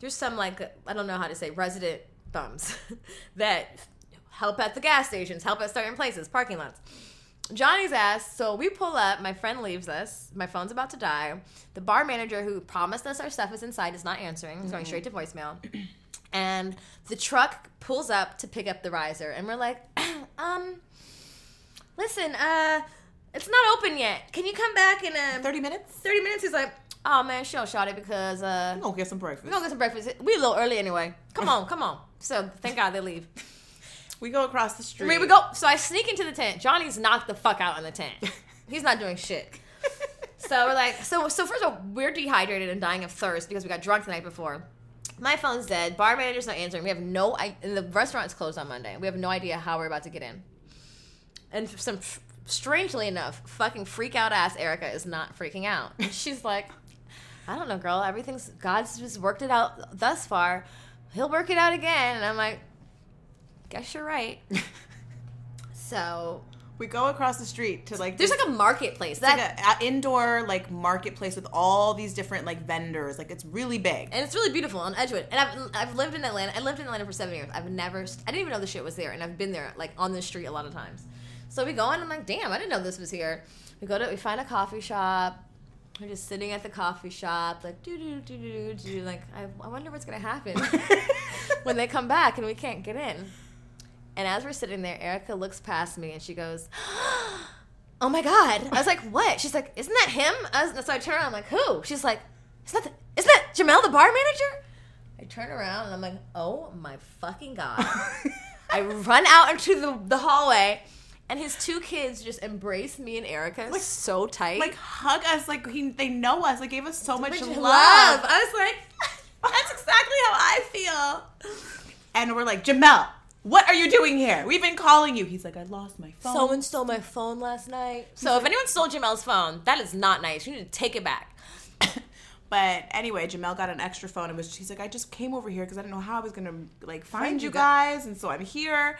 there's some like I don't know how to say resident bums that help at the gas stations, help at certain places, parking lots. Johnny's ass. So we pull up. My friend leaves us. My phone's about to die. The bar manager who promised us our stuff is inside is not answering. It's going straight to voicemail. And the truck pulls up to pick up the riser, and we're like, um, listen, uh, it's not open yet. Can you come back in a 30 minutes? 30 minutes? He's like, oh man, she'll shot it because uh, I'm gonna get some breakfast. we're gonna get some breakfast. We a little early anyway. Come on, come on. So thank God they leave. We go across the street. We, we go. So I sneak into the tent. Johnny's knocked the fuck out in the tent. He's not doing shit. So we're like, so so first of all, we're dehydrated and dying of thirst because we got drunk the night before. My phone's dead. Bar manager's not answering. We have no. I, and the restaurant's closed on Monday. We have no idea how we're about to get in. And some, strangely enough, fucking freak out ass Erica is not freaking out. And She's like, I don't know, girl. Everything's God's just worked it out thus far. He'll work it out again. And I'm like, guess you're right. so we go across the street to like there's this- like a marketplace it's like that a, a indoor like marketplace with all these different like vendors. Like it's really big. and it's really beautiful on Edgewood. And I've I've lived in Atlanta. I lived in Atlanta for seven years. I've never I didn't even know the shit was there, and I've been there like on the street a lot of times. So we go in. I'm like, damn, I didn't know this was here. We go to we find a coffee shop. We're just sitting at the coffee shop, like do do do do do. Like I, I wonder what's gonna happen when they come back and we can't get in. And as we're sitting there, Erica looks past me and she goes, "Oh my god!" I was like, "What?" She's like, "Isn't that him?" I was, so I turn around. I'm like, "Who?" She's like, "Isn't that the, isn't that Jamel, the bar manager?" I turn around and I'm like, "Oh my fucking god!" I run out into the the hallway, and his two kids just embrace me and Erica like, so tight, Like hug us. Like he, they know us. Like gave us so much Much love. I was like, "That's exactly how I feel." And we're like Jamel, What are you doing here? We've been calling you. He's like, I lost my phone. Someone stole my phone last night. So if anyone stole Jamel's phone, that is not nice. You need to take it back. But anyway, Jamel got an extra phone and was she's like, I just came over here because I didn't know how I was gonna like find, Find you you guys, and so I'm here.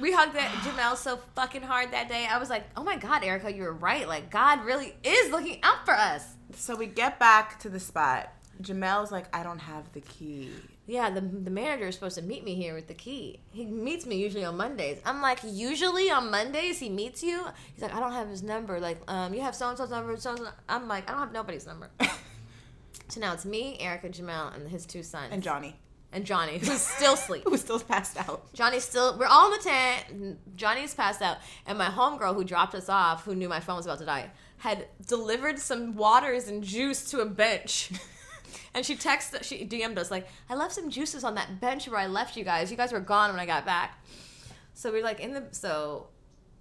We hugged that Jamel so fucking hard that day. I was like, oh my god, Erica, you were right. Like God really is looking out for us. So we get back to the spot. Jamel's like, I don't have the key. Yeah, the, the manager is supposed to meet me here with the key. He meets me usually on Mondays. I'm like, usually on Mondays he meets you. He's like, I don't have his number. Like, um, you have so and so's number. So I'm like, I don't have nobody's number. so now it's me, Erica, Jamel, and his two sons, And Johnny, and Johnny, who's still asleep. who was still passed out. Johnny's still. We're all in the tent. Johnny's passed out, and my homegirl who dropped us off, who knew my phone was about to die, had delivered some waters and juice to a bench. and she texted, she DM'd us like, "I left some juices on that bench where I left you guys. You guys were gone when I got back." So we're like in the so.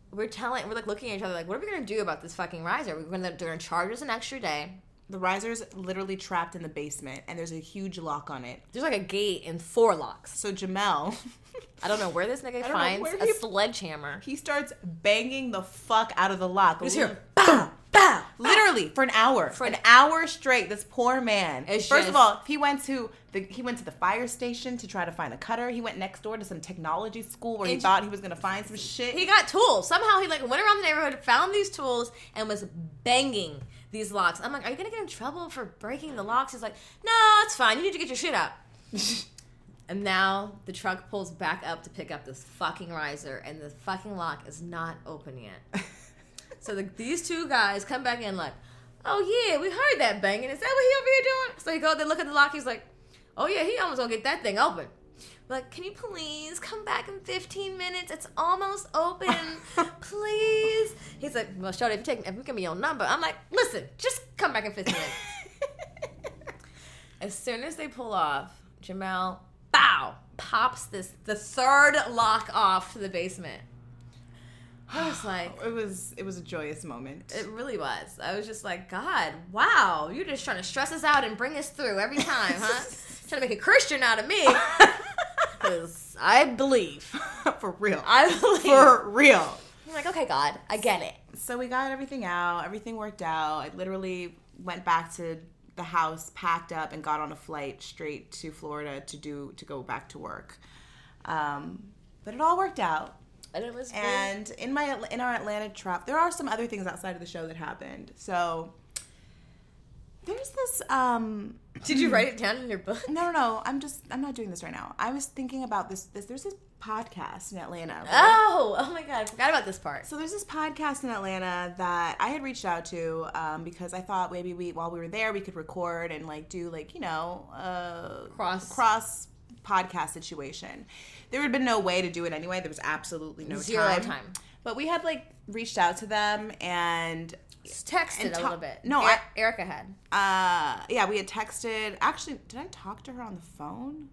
We're telling, we're like looking at each other, like, what are we gonna do about this fucking riser? We're gonna, they're gonna charge us an extra day. The riser's literally trapped in the basement, and there's a huge lock on it. There's like a gate and four locks. So Jamel, I don't know where this nigga don't know finds where a he- sledgehammer. he starts banging the fuck out of the lock. Just hear, bow, bow. literally for an hour, for an hour straight. This poor man. It's First of just- all, he went to the he went to the fire station to try to find a cutter. He went next door to some technology school where he thought he was gonna find some shit. He got tools. Somehow he like went around the neighborhood, found these tools, and was banging these locks. I'm like, are you gonna get in trouble for breaking the locks? He's like, no, it's fine. You need to get your shit out. and now the truck pulls back up to pick up this fucking riser, and the fucking lock is not open yet. so the, these two guys come back in like, oh yeah, we heard that banging. Is that what he over here doing? So he go, they look at the lock. He's like, oh yeah, he almost gonna get that thing open. Like, can you please come back in 15 minutes? It's almost open. please. He's like, well, Shorty, if you take, if you give me your number, I'm like, listen, just come back in 15 minutes. as soon as they pull off, Jamel, bow, pops this the third lock off to the basement. I was like, it was it was a joyous moment. it really was. I was just like, God, wow, you're just trying to stress us out and bring us through every time, huh? trying to make a Christian out of me. Because I believe. for real. I believe. for real. I'm like, okay, God, I get it. So we got everything out. Everything worked out. I literally went back to the house, packed up, and got on a flight straight to Florida to do to go back to work. Um, but it all worked out. And it was And in my in our Atlanta trip, there are some other things outside of the show that happened. So there's this. Um, Did you write it down in your book? no, no, no. I'm just. I'm not doing this right now. I was thinking about this. This there's this podcast in Atlanta. right? Oh, oh my God, I forgot about this part. So there's this podcast in Atlanta that I had reached out to um, because I thought maybe we while we were there we could record and like do like you know uh, Cross. cross podcast situation. There had been no way to do it anyway. There was absolutely no Zero time. time. But we had like reached out to them and Texted And a ta- little bit. no, Er- I- Erica had. uh, yeah, we had texted. Actually, did I talk to her on the phone?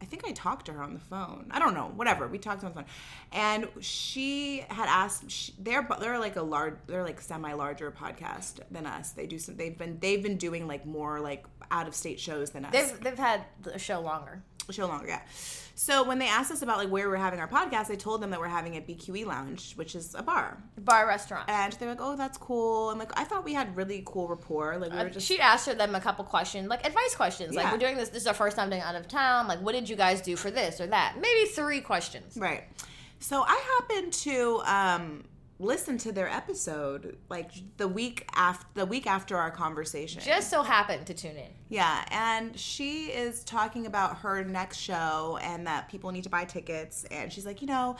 I think I talked to her on the phone. I don't know. Whatever. We talked on the phone, and she had asked. She, they're they're like a large. They're like semi larger podcast than us. They do some. They've been they've been doing like more like out of state shows than us They've, they've had the show longer. Show longer, yeah. So when they asked us about like where we're having our podcast, I told them that we're having at BQE Lounge, which is a bar. Bar restaurant. And they're like, "Oh, that's cool." And like, I thought we had really cool rapport. Like, we were Uh, just she asked her them a couple questions, like advice questions. Like, Yeah. we're doing this. This is our first time doing out of town. Like, what did you guys do for this or that? Maybe three questions. Right. So I happened to um, listen to their episode like the week after the week after our conversation. Just so happened to tune in. yeah, and she is talking about her next show and that people need to buy tickets. And she's like, you know.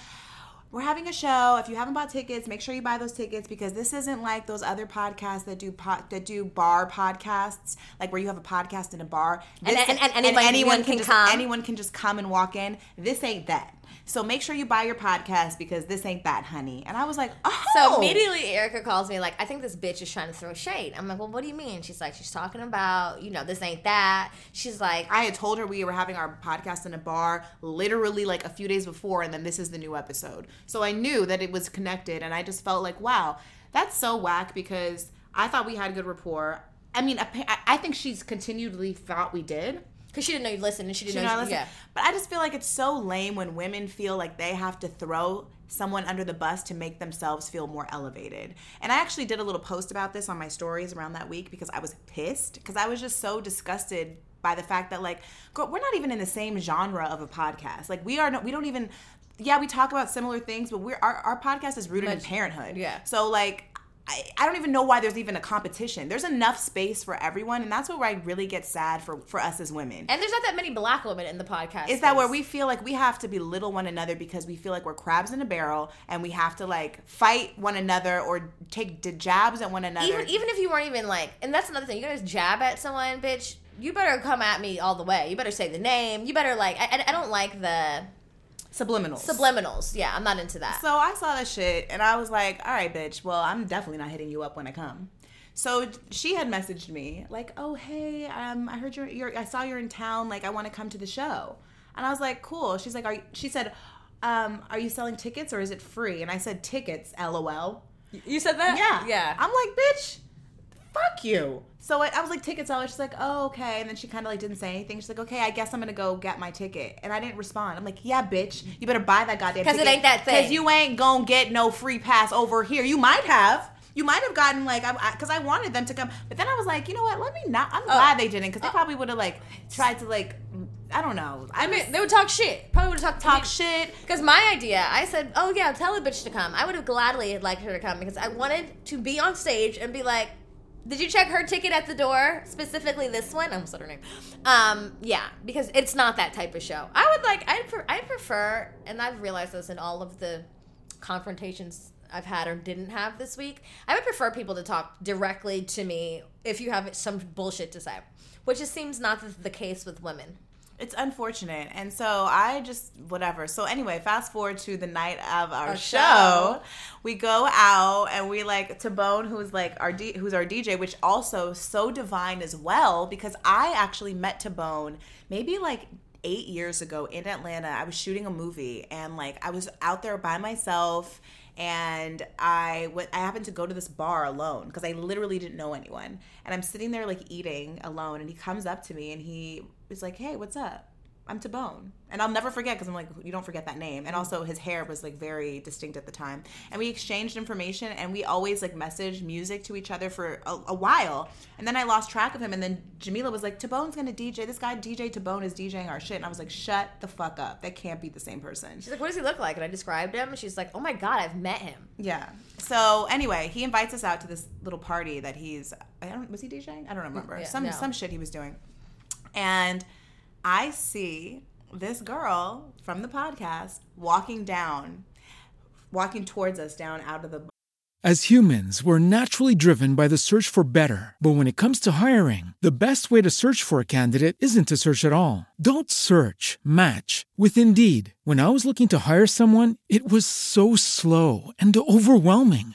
We're having a show. If you haven't bought tickets, make sure you buy those tickets because this isn't like those other podcasts that do po- that do bar podcasts, like where you have a podcast in a bar. And- This- and- and anyone can just, come. Anyone can just come and walk in. This ain't that. So make sure you buy your podcast because this ain't that, honey. And I was like, oh. So immediately Erica calls me like, I think this bitch is trying to throw shade. I'm like, well, what do you mean? She's like, she's talking about, you know, this ain't that. She's like, I had told her we were having our podcast in a bar literally like a few days before, and then this is the new episode. So I knew that it was connected, and I just felt like, wow, that's so whack because I thought we had good rapport. I mean, I I think she's continually thought we did. Because she didn't know you listened and she She didn't know I know. listen. yeah. But I just feel like it's so lame when women feel like they have to throw someone under the bus to make themselves feel more elevated. And I actually did a little post about this on my stories around that week because I was pissed because I was just so disgusted by the fact that like girl, we're not even in the same genre of a podcast. Like we are no, we don't even yeah, we talk about similar things, but we're our, our podcast is rooted in parenthood. yeah. So like I, I don't even know why there's even a competition. There's enough space for everyone, and that's where I really get sad for for us as women And there's not that many black women in the podcast. is that where we feel like we have to belittle one another because we feel like we're crabs in a barrel and we have to like fight one another or take d- jabs at one another. even even if you weren't even like, and that's another thing. You guys jab at someone, bitch. You better come at me all the way. You better say the name. You better like. I, I- I don't like the subliminals. subliminals. Yeah, I'm not into that. So I saw that shit and I was like, all right, bitch. Well, I'm definitely not hitting you up when I come. So she had messaged me like, oh hey, um, I heard you're, you're I saw you're in town. Like, I want to come to the show. And I was like, cool. She's like, are you, she said, um, are you selling tickets or is it free? And I said tickets. LOL. you said that? Yeah. yeah. I'm like, bitch, fuck you. So I, I was like, tickets out. She's like, oh, okay. And then she kind of like didn't say anything. She's like, okay, I guess I'm gonna go get my ticket. And I didn't respond. I'm like, yeah, bitch, you better buy that goddamn 'Cause it ticket. ain't that thing. Because you ain't gonna get no free pass over here. You might have. You might have gotten like, because I, wanted them to come, but then I was like, you know what? Let me not. I'm oh. glad they didn't, because they oh. probably would have like tried to like, I don't know. I mean, they would talk shit. Probably would have talked talk shit. Because my idea, I said, "Oh yeah, tell a bitch to come." I would have gladly liked her to come because I wanted to be on stage and be like, "Did you check her ticket at the door? Specifically this one." I almost said her name. Um, yeah, because it's not that type of show. I would like, I pre- I prefer, and I've realized this in all of the confrontations I've had or didn't have this week. I would prefer people to talk directly to me if you have some bullshit to say, which just seems not the case with women. It's unfortunate. And so I just, whatever. So anyway, fast forward to the night of our, Our show. show. We go out and we like Tabone, who's like our D, who's our DJ, which also so divine as well because I actually met Tabone maybe like eight years ago in Atlanta. I was shooting a movie and like I was out there by myself and I went. I happened to go to this bar alone because I literally didn't know anyone. And I'm sitting there like eating alone, and he comes up to me and he was like, "Hey, what's up?" I'm Tabone. And I'll never forget because I'm like, you don't forget that name. And mm-hmm. also his hair was like very distinct at the time. And we exchanged information and we always like messaged music to each other for a, a while. And then I lost track of him. And then Jamila was like, Tabone's gonna DJ. This guy DJ Tabone is DJing our shit. And I was like, shut the fuck up. That can't be the same person. She's like, "What does he look like?" And I described him. She's like, "Oh my god, I've met him." Yeah. So anyway, he invites us out to this little party that he's. I don't. Was he DJing? I don't remember. Yeah, some no. some shit he was doing, and I see this girl from the podcast walking down, walking towards us down out of the. As humans, we're naturally driven by the search for better. But when it comes to hiring, the best way to search for a candidate isn't to search at all. Don't search, match with Indeed. When I was looking to hire someone, it was so slow and overwhelming.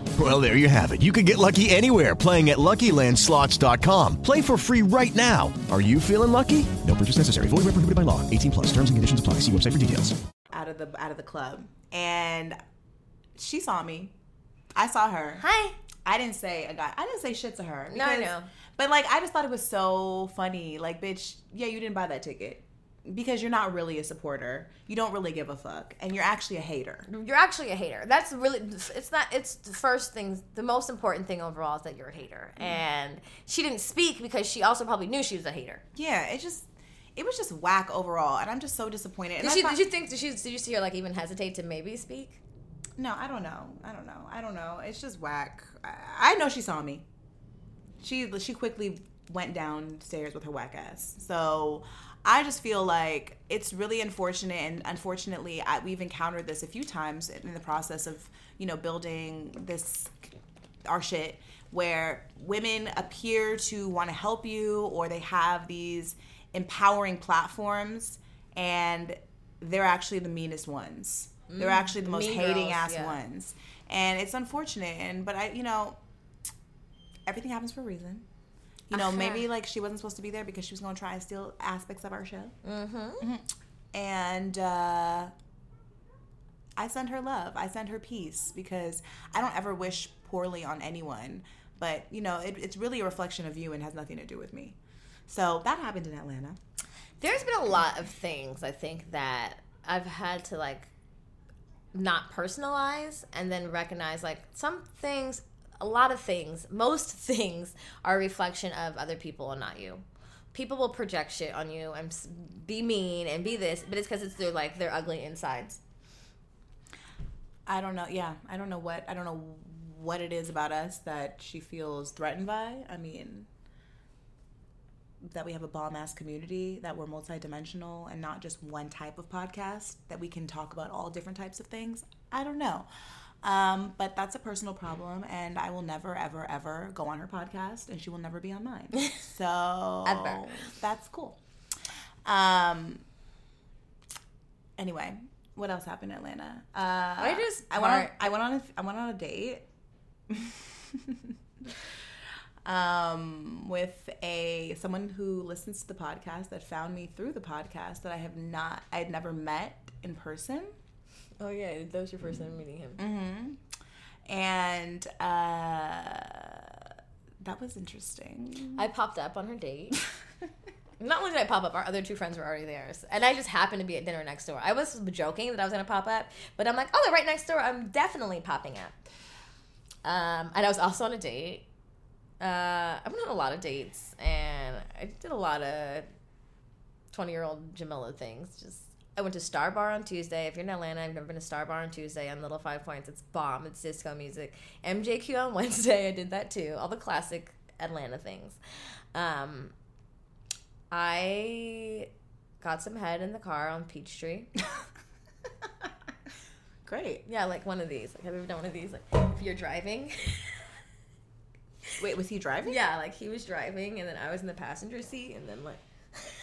Well, there you have it. You can get lucky anywhere playing at LuckyLandSlots.com. Play for free right now. Are you feeling lucky? No purchase necessary. Void where prohibited by law. 18 plus. Terms and conditions apply. See website for details. out of the out of the club, and she saw me. I saw her. Hi. I didn't say a guy. I didn't say shit to her. No, I know. But like, I just thought it was so funny. Like, bitch, yeah, you didn't buy that ticket. Because you're not really a supporter. You don't really give a fuck, and you're actually a hater. You're actually a hater. That's really. It's not. It's the first thing. The most important thing overall is that you're a hater. Mm. And she didn't speak because she also probably knew she was a hater. Yeah, it just it was just whack overall, and I'm just so disappointed. And Did thought- did you think? Did, she, did you see her like even hesitate to maybe speak? No, I don't know. I don't know. I don't know. It's just whack. I, I know she saw me. She she quickly went downstairs with her whack ass. So I just feel like it's really unfortunate, and unfortunately, I, we've encountered this a few times in the process of you know building this our shit where women appear to want to help you or they have these empowering platforms and they're actually the meanest ones. They're Mm, actually the most hating girls, ass yeah. ones. And it's unfortunate and but I you know everything happens for a reason. You know, Uh-huh. maybe like she wasn't supposed to be there because she was going to try and steal aspects of our show. Mm-hmm. And uh I send her love. I send her peace because I don't ever wish poorly on anyone. But, you know, it, it's really a reflection of you and has nothing to do with me. So that happened in Atlanta. There's been a lot of things I think that I've had to like not personalize and then recognize like some things, a lot of things, most things are a reflection of other people and not you. People will project shit on you and be mean and be this, but it's because it's their like their ugly insides. I don't know. Yeah, I don't know what I don't know what it is about us that she feels threatened by. I mean, that we have a bomb ass community, that we're multidimensional and not just one type of podcast, that we can talk about all different types of things. I don't know. Um, but that's a personal problem, and I will never, ever, ever go on her podcast, and she will never be on mine. So Ever. that's cool. Um. Anyway, what else happened in Atlanta? Uh, I just I went on, I went on a, I went on a date. um, with a someone who listens to the podcast that found me through the podcast that I have not I had never met in person. Oh yeah, that was your first time meeting him. Mm-hmm. And uh, that was interesting. I popped up on her date. Not only did I pop up, our other two friends were already there, and I just happened to be at dinner next door. I was joking that I was gonna pop up, but I'm like, oh, they're right next door. I'm definitely popping up. Um, and I was also on a date. Uh, I've been on a lot of dates, and I did a lot of twenty-year-old Jamila things. Just I went to Star Bar on Tuesday. If you're in Atlanta, I've never been to Star Bar on Tuesday on Little Five Points. It's bomb. It's disco music. MJQ on Wednesday. I did that too. All the classic Atlanta things. Um, I got some head in the car on Peachtree. Great. Yeah, like one of these. Like, have you ever done one of these? Like, if you're driving. Wait, was he driving? Yeah, like he was driving, and then I was in the passenger seat, and then like.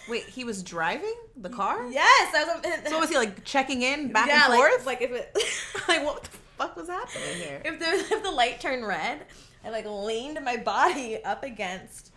Wait, he was driving the car? Yes, I was. So was he like checking in back yeah, and like, forth? Like if it. like what the fuck was happening here? if the if the light turned red, I like leaned my body up against.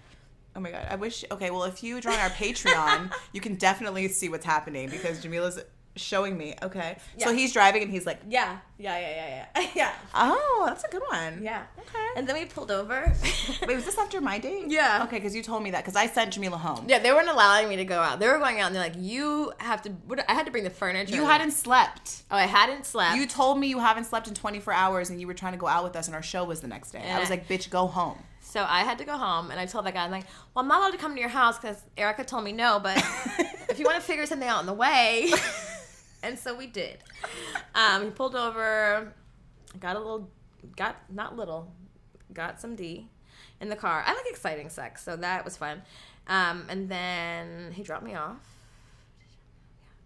Oh my god! I wish. Okay, well, if you join our Patreon, you can definitely see what's happening because Jamila's showing me. Okay, so he's driving and he's like, Yeah, yeah, yeah, yeah, yeah, yeah. "Oh, that's a good one." Yeah. Okay. And then we pulled over. Wait, was this after my date? Yeah. Okay, because you told me that because I sent Jamila home. Yeah, they weren't allowing me to go out. They were going out, and they're like, "You have to." What, I had to bring the furniture. You hadn't slept. Oh, I hadn't slept. You told me you haven't slept in 24 hours and you were trying to go out with us and our show was the next day. I was like, bitch, go home. So I had to go home, and I told that guy, I'm like, well, I'm not allowed to come to your house because Erica told me no, but if you want to figure something out on the way. And so we did. Um, he pulled over, got a little, got, not little, got some D in the car. I like exciting sex, so that was fun. Um, and then he dropped me off.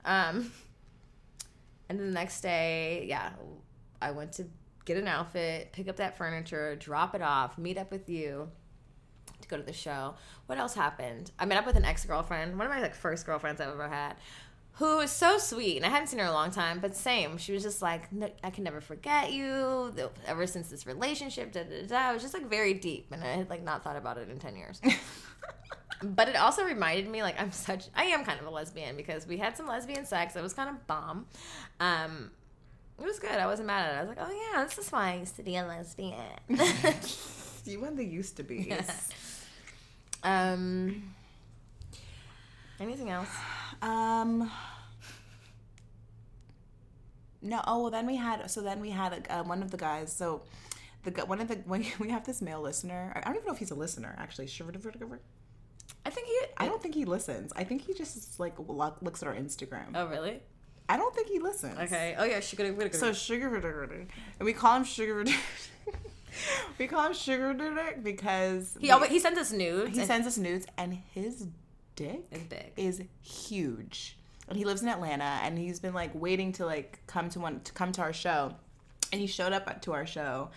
Um, and then the next day, yeah, I went to get an outfit, pick up that furniture, drop it off, meet up with you to go to the show. What else happened? I met up with an ex girlfriend, one of my like first girlfriends I've ever had, who was so sweet, and I hadn't seen her in a long time. But same, she was just like, I can never forget you. Ever since this relationship, da da da. It was just like very deep, and I had like not thought about it in ten years. but it also reminded me like I'm such I am kind of a lesbian because we had some lesbian sex. It was kind of bomb. Um, it was good. I wasn't mad at it. I was like, oh yeah, this is why I used to be a lesbian. You and the used to be. um, anything else? Um. No. Oh well, then we had. So then we had uh, one of the guys. So the one of the when we have this male listener. I don't even know if he's a listener actually. Sugar I think he. I don't think he listens. I think he just like looks at our Instagram. Oh really? I don't think he listens. Okay. Oh yeah. Sugar. So sugar and we call him sugar. we call him sugar because he always he sends us nudes. he sends us nudes and his dick Is big. is huge and he lives in atlanta and he's been like waiting to like come to one to come to our show and he showed up to our show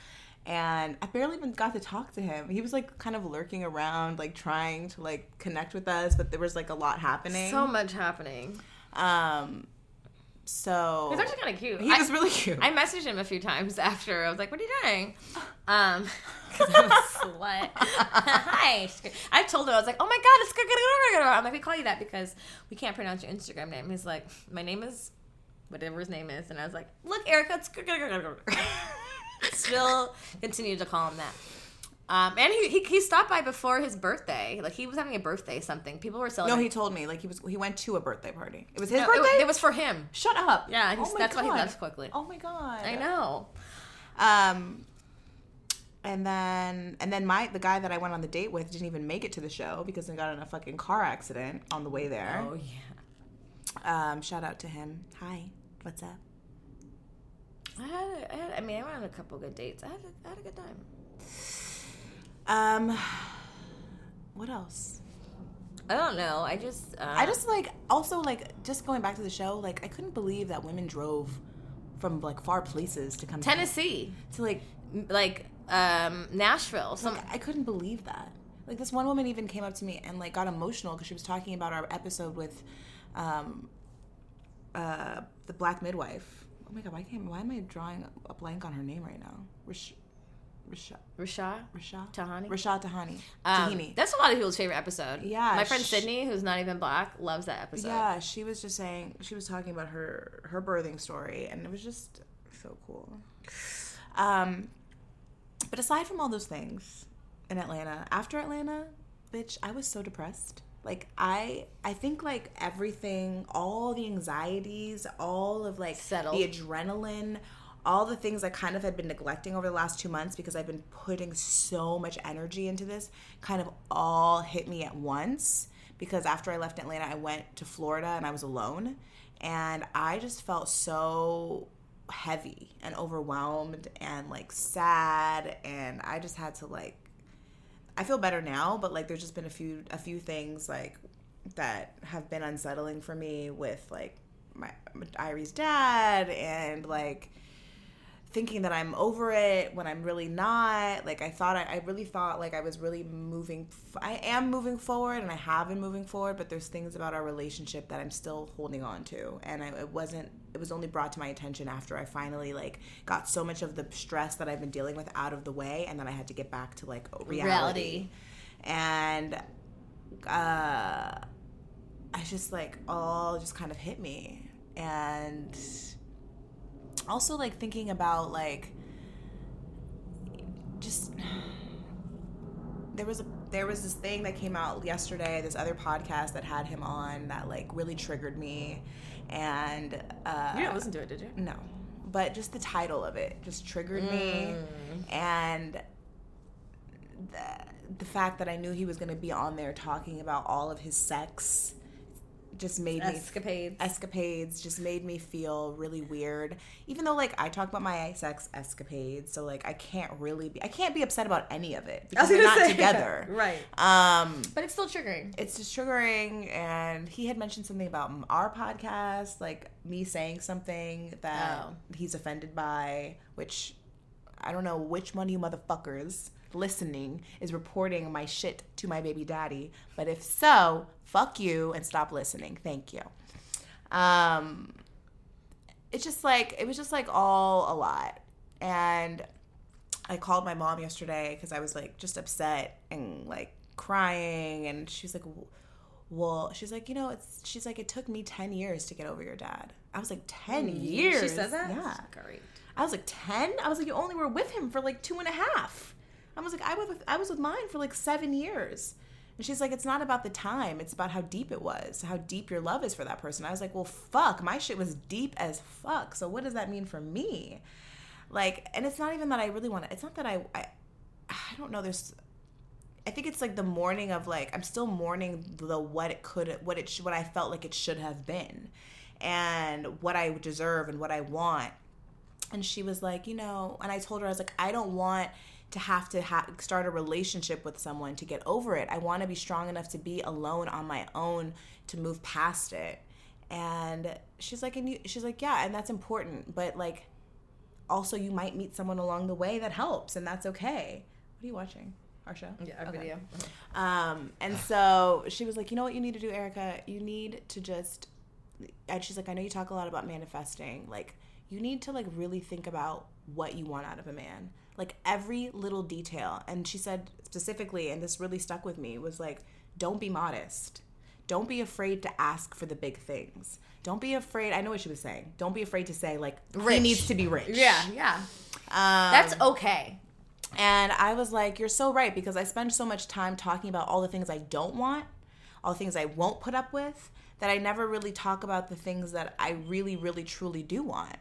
and i barely even got to talk to him he was like kind of lurking around like trying to like connect with us but there was like a lot happening so much happening. um so He's actually kind of cute. he was really cute I messaged him a few times after. I was like, "What are you doing?" Um, because I'm a slut. Hi. I told him I was like, "Oh my god, it's good, good, good, good." I'm like, "We call you that because we can't pronounce your Instagram name." He's like, "My name is whatever his name is," and I was like, "Look, Erica, it's good, good, good, good, good." Still continue to call him that. Um, and he, he he stopped by before his birthday. Like he was having a birthday something. People were selling no he told me like he was he went to a birthday party it was his No, birthday wa- it was for him. shut up Yeah, Oh that's why he God. left quickly. oh my god I know. Um, and then and then my the guy that I went on the date with didn't even make it to the show because he got in a fucking car accident on the way there. Oh yeah. Um, shout out to him. Hi, what's up? I had, a, I had, I mean, I went on a couple good dates. I had a, I had a good time. Um, what else? I don't know. I just, uh, I just like also like just going back to the show. Like I couldn't believe that women drove from like far places to come to- Tennessee, to like like um, Nashville. Some Like, I couldn't believe that. Like this one woman even came up to me and like got emotional because she was talking about our episode with, um, uh, the black midwife. Oh my god, why can't why am I drawing a blank on her name right now? Rish, Risha, Rasha Risha, Tahani. Racha Tahani, Um, Tahini. that's a lot of people's favorite episode. Yeah, my friend sh- Sydney, who's not even black, loves that episode. Yeah, she was just saying she was talking about her her birthing story, and it was just so cool. Um, but aside from all those things in Atlanta, after Atlanta, bitch, I was so depressed. Like I, I think like everything, all the anxieties, all of like Settled. the adrenaline, all the things I kind of had been neglecting over the last two months because I've been putting so much energy into this, kind of all hit me at once. Because after I left Atlanta, I went to Florida and I was alone. And I just felt so heavy and overwhelmed and like sad. And I just had to like, I feel better now, but like there's just been a few a few things like that have been unsettling for me with like my, my Irie's dad and like thinking that I'm over it when I'm really not. Like I thought I, I really thought like I was really moving f- I am moving forward and I have been moving forward, but there's things about our relationship that I'm still holding on to and I, it wasn't it was only brought to my attention after I finally like got so much of the stress that I've been dealing with out of the way and then I had to get back to like reality. Reality. And uh I just like all just kind of hit me and also like thinking about like just there was a there was this thing that came out yesterday this other podcast that had him on that like really triggered me and uh You didn't listen to it, did you? no but just the title of it just triggered me Mm. and the, the fact that i knew he was going to be on there talking about all of his sex just made me Escapades. escapades just made me feel really weird even though like i talk about my sex escapades so like i can't really be i can't be upset about any of it because we're not together right? um But it's still triggering. it's just triggering and he had mentioned something about our podcast like me saying something that Oh. he's offended by which i don't know which one of you motherfuckers listening is reporting my shit to my baby daddy but if so fuck you and stop listening thank you um it's just like it was just like all a lot and I called my mom yesterday because I was like just upset and like crying, and she's like, "Well," she's like, "You know, it's." She's like, "It took me ten years to get over your dad." I was like, 10 years." She said that. Yeah. Great. I was like ten. I was like, "You only were with him for like two and a half." I was like, "I was with, I was with mine for like seven years," And she's like, it's not about the time. It's about how deep it was, how deep your love is for that person. I was like, well, fuck, my shit was deep as fuck. So what does that mean for me? Like, and it's not even that I really want to. It's not that I, I, I don't know. There's, I think it's like the mourning of like I'm still mourning the what it could, what it, what I felt like it should have been, and what I deserve and what I want. And she was like, you know, and I told her I was like, I don't want to have to ha- start a relationship with someone to get over it. I want to be strong enough to be alone on my own to move past it. And she's like, and you, she's like, yeah, and that's important, but like, also you might meet someone along the way that helps, and that's okay. What are you watching? Our show? Yeah, our Okay. video. Um, and so she was like, you know what you need to do, Erica? You need to just, and she's like, I know you talk a lot about manifesting. Like, you need to like really think about what you want out of a man. Like every little detail. And she said specifically, and this really stuck with me, was like, don't be modest. Don't be afraid to ask for the big things. Don't be afraid. I know what she was saying. Don't be afraid to say like he needs to be rich. Yeah, yeah. Um, That's okay. and I was like, You're so right because I spend so much time talking about all the things I don't want, all the things I won't put up with, that I never really talk about the things that I really, really, truly do want.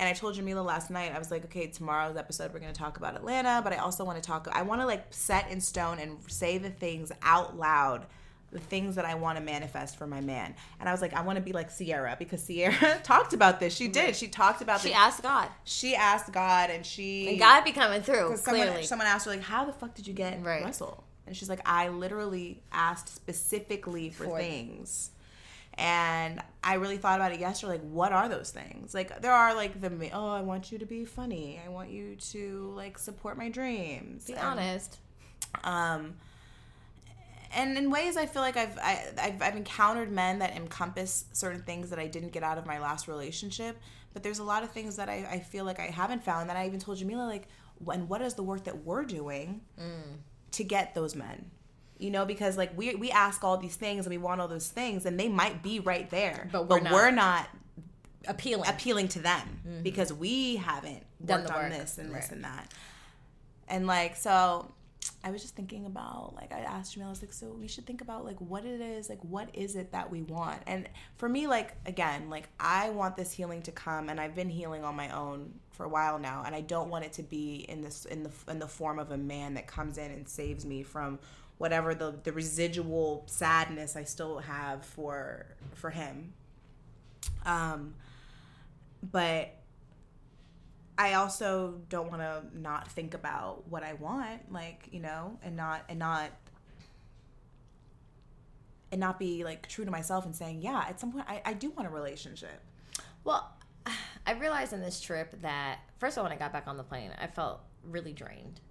And I told Jamila last night, I was like, okay, tomorrow's episode, we're going to talk about Atlanta, but I also want to talk, I want to like set in stone and say the things out loud, the things that I want to manifest for my man. And I was like, I want to be like Ciara because Ciara talked about this. She did. She talked about She the- asked God. She asked God and she. And God be coming through, someone, clearly. someone asked her like, "How the fuck did you get right. Russell?" And she's like, "I literally asked specifically for, For- things." And I really thought about it yesterday. Like, what are those things? Like, there are like the oh, I want you to be funny. I want you to like support my dreams. Be And, honest. Um, and in ways, I feel like I've I, I've I've encountered men that encompass certain things that I didn't get out of my last relationship. But there's a lot of things that I, I feel like I haven't found. That I even told Jamila like, when what is the work that we're doing to get those men? You know, because like we we ask all these things and we want all those things, and they might be right there, But but we're we're not. not, appealing appealing to them Mhm. because we haven't Done worked the on this and this and that. And like so I was just thinking about like I asked Jamila, I was like, so we should think about like what it is, like what is it that we want? And for me, like again, like I want this healing to come and I've been healing on my own for a while now and I don't want it to be in this in the in the form of a man that comes in and saves me from whatever the the residual sadness I still have for for him. Um but I also don't want to not think about what I want, like you know, and not and not and not be like true to myself and saying, yeah, at some point I, I do want a relationship. Well, I realized in this trip that first of all, when I got back on the plane, I felt really drained.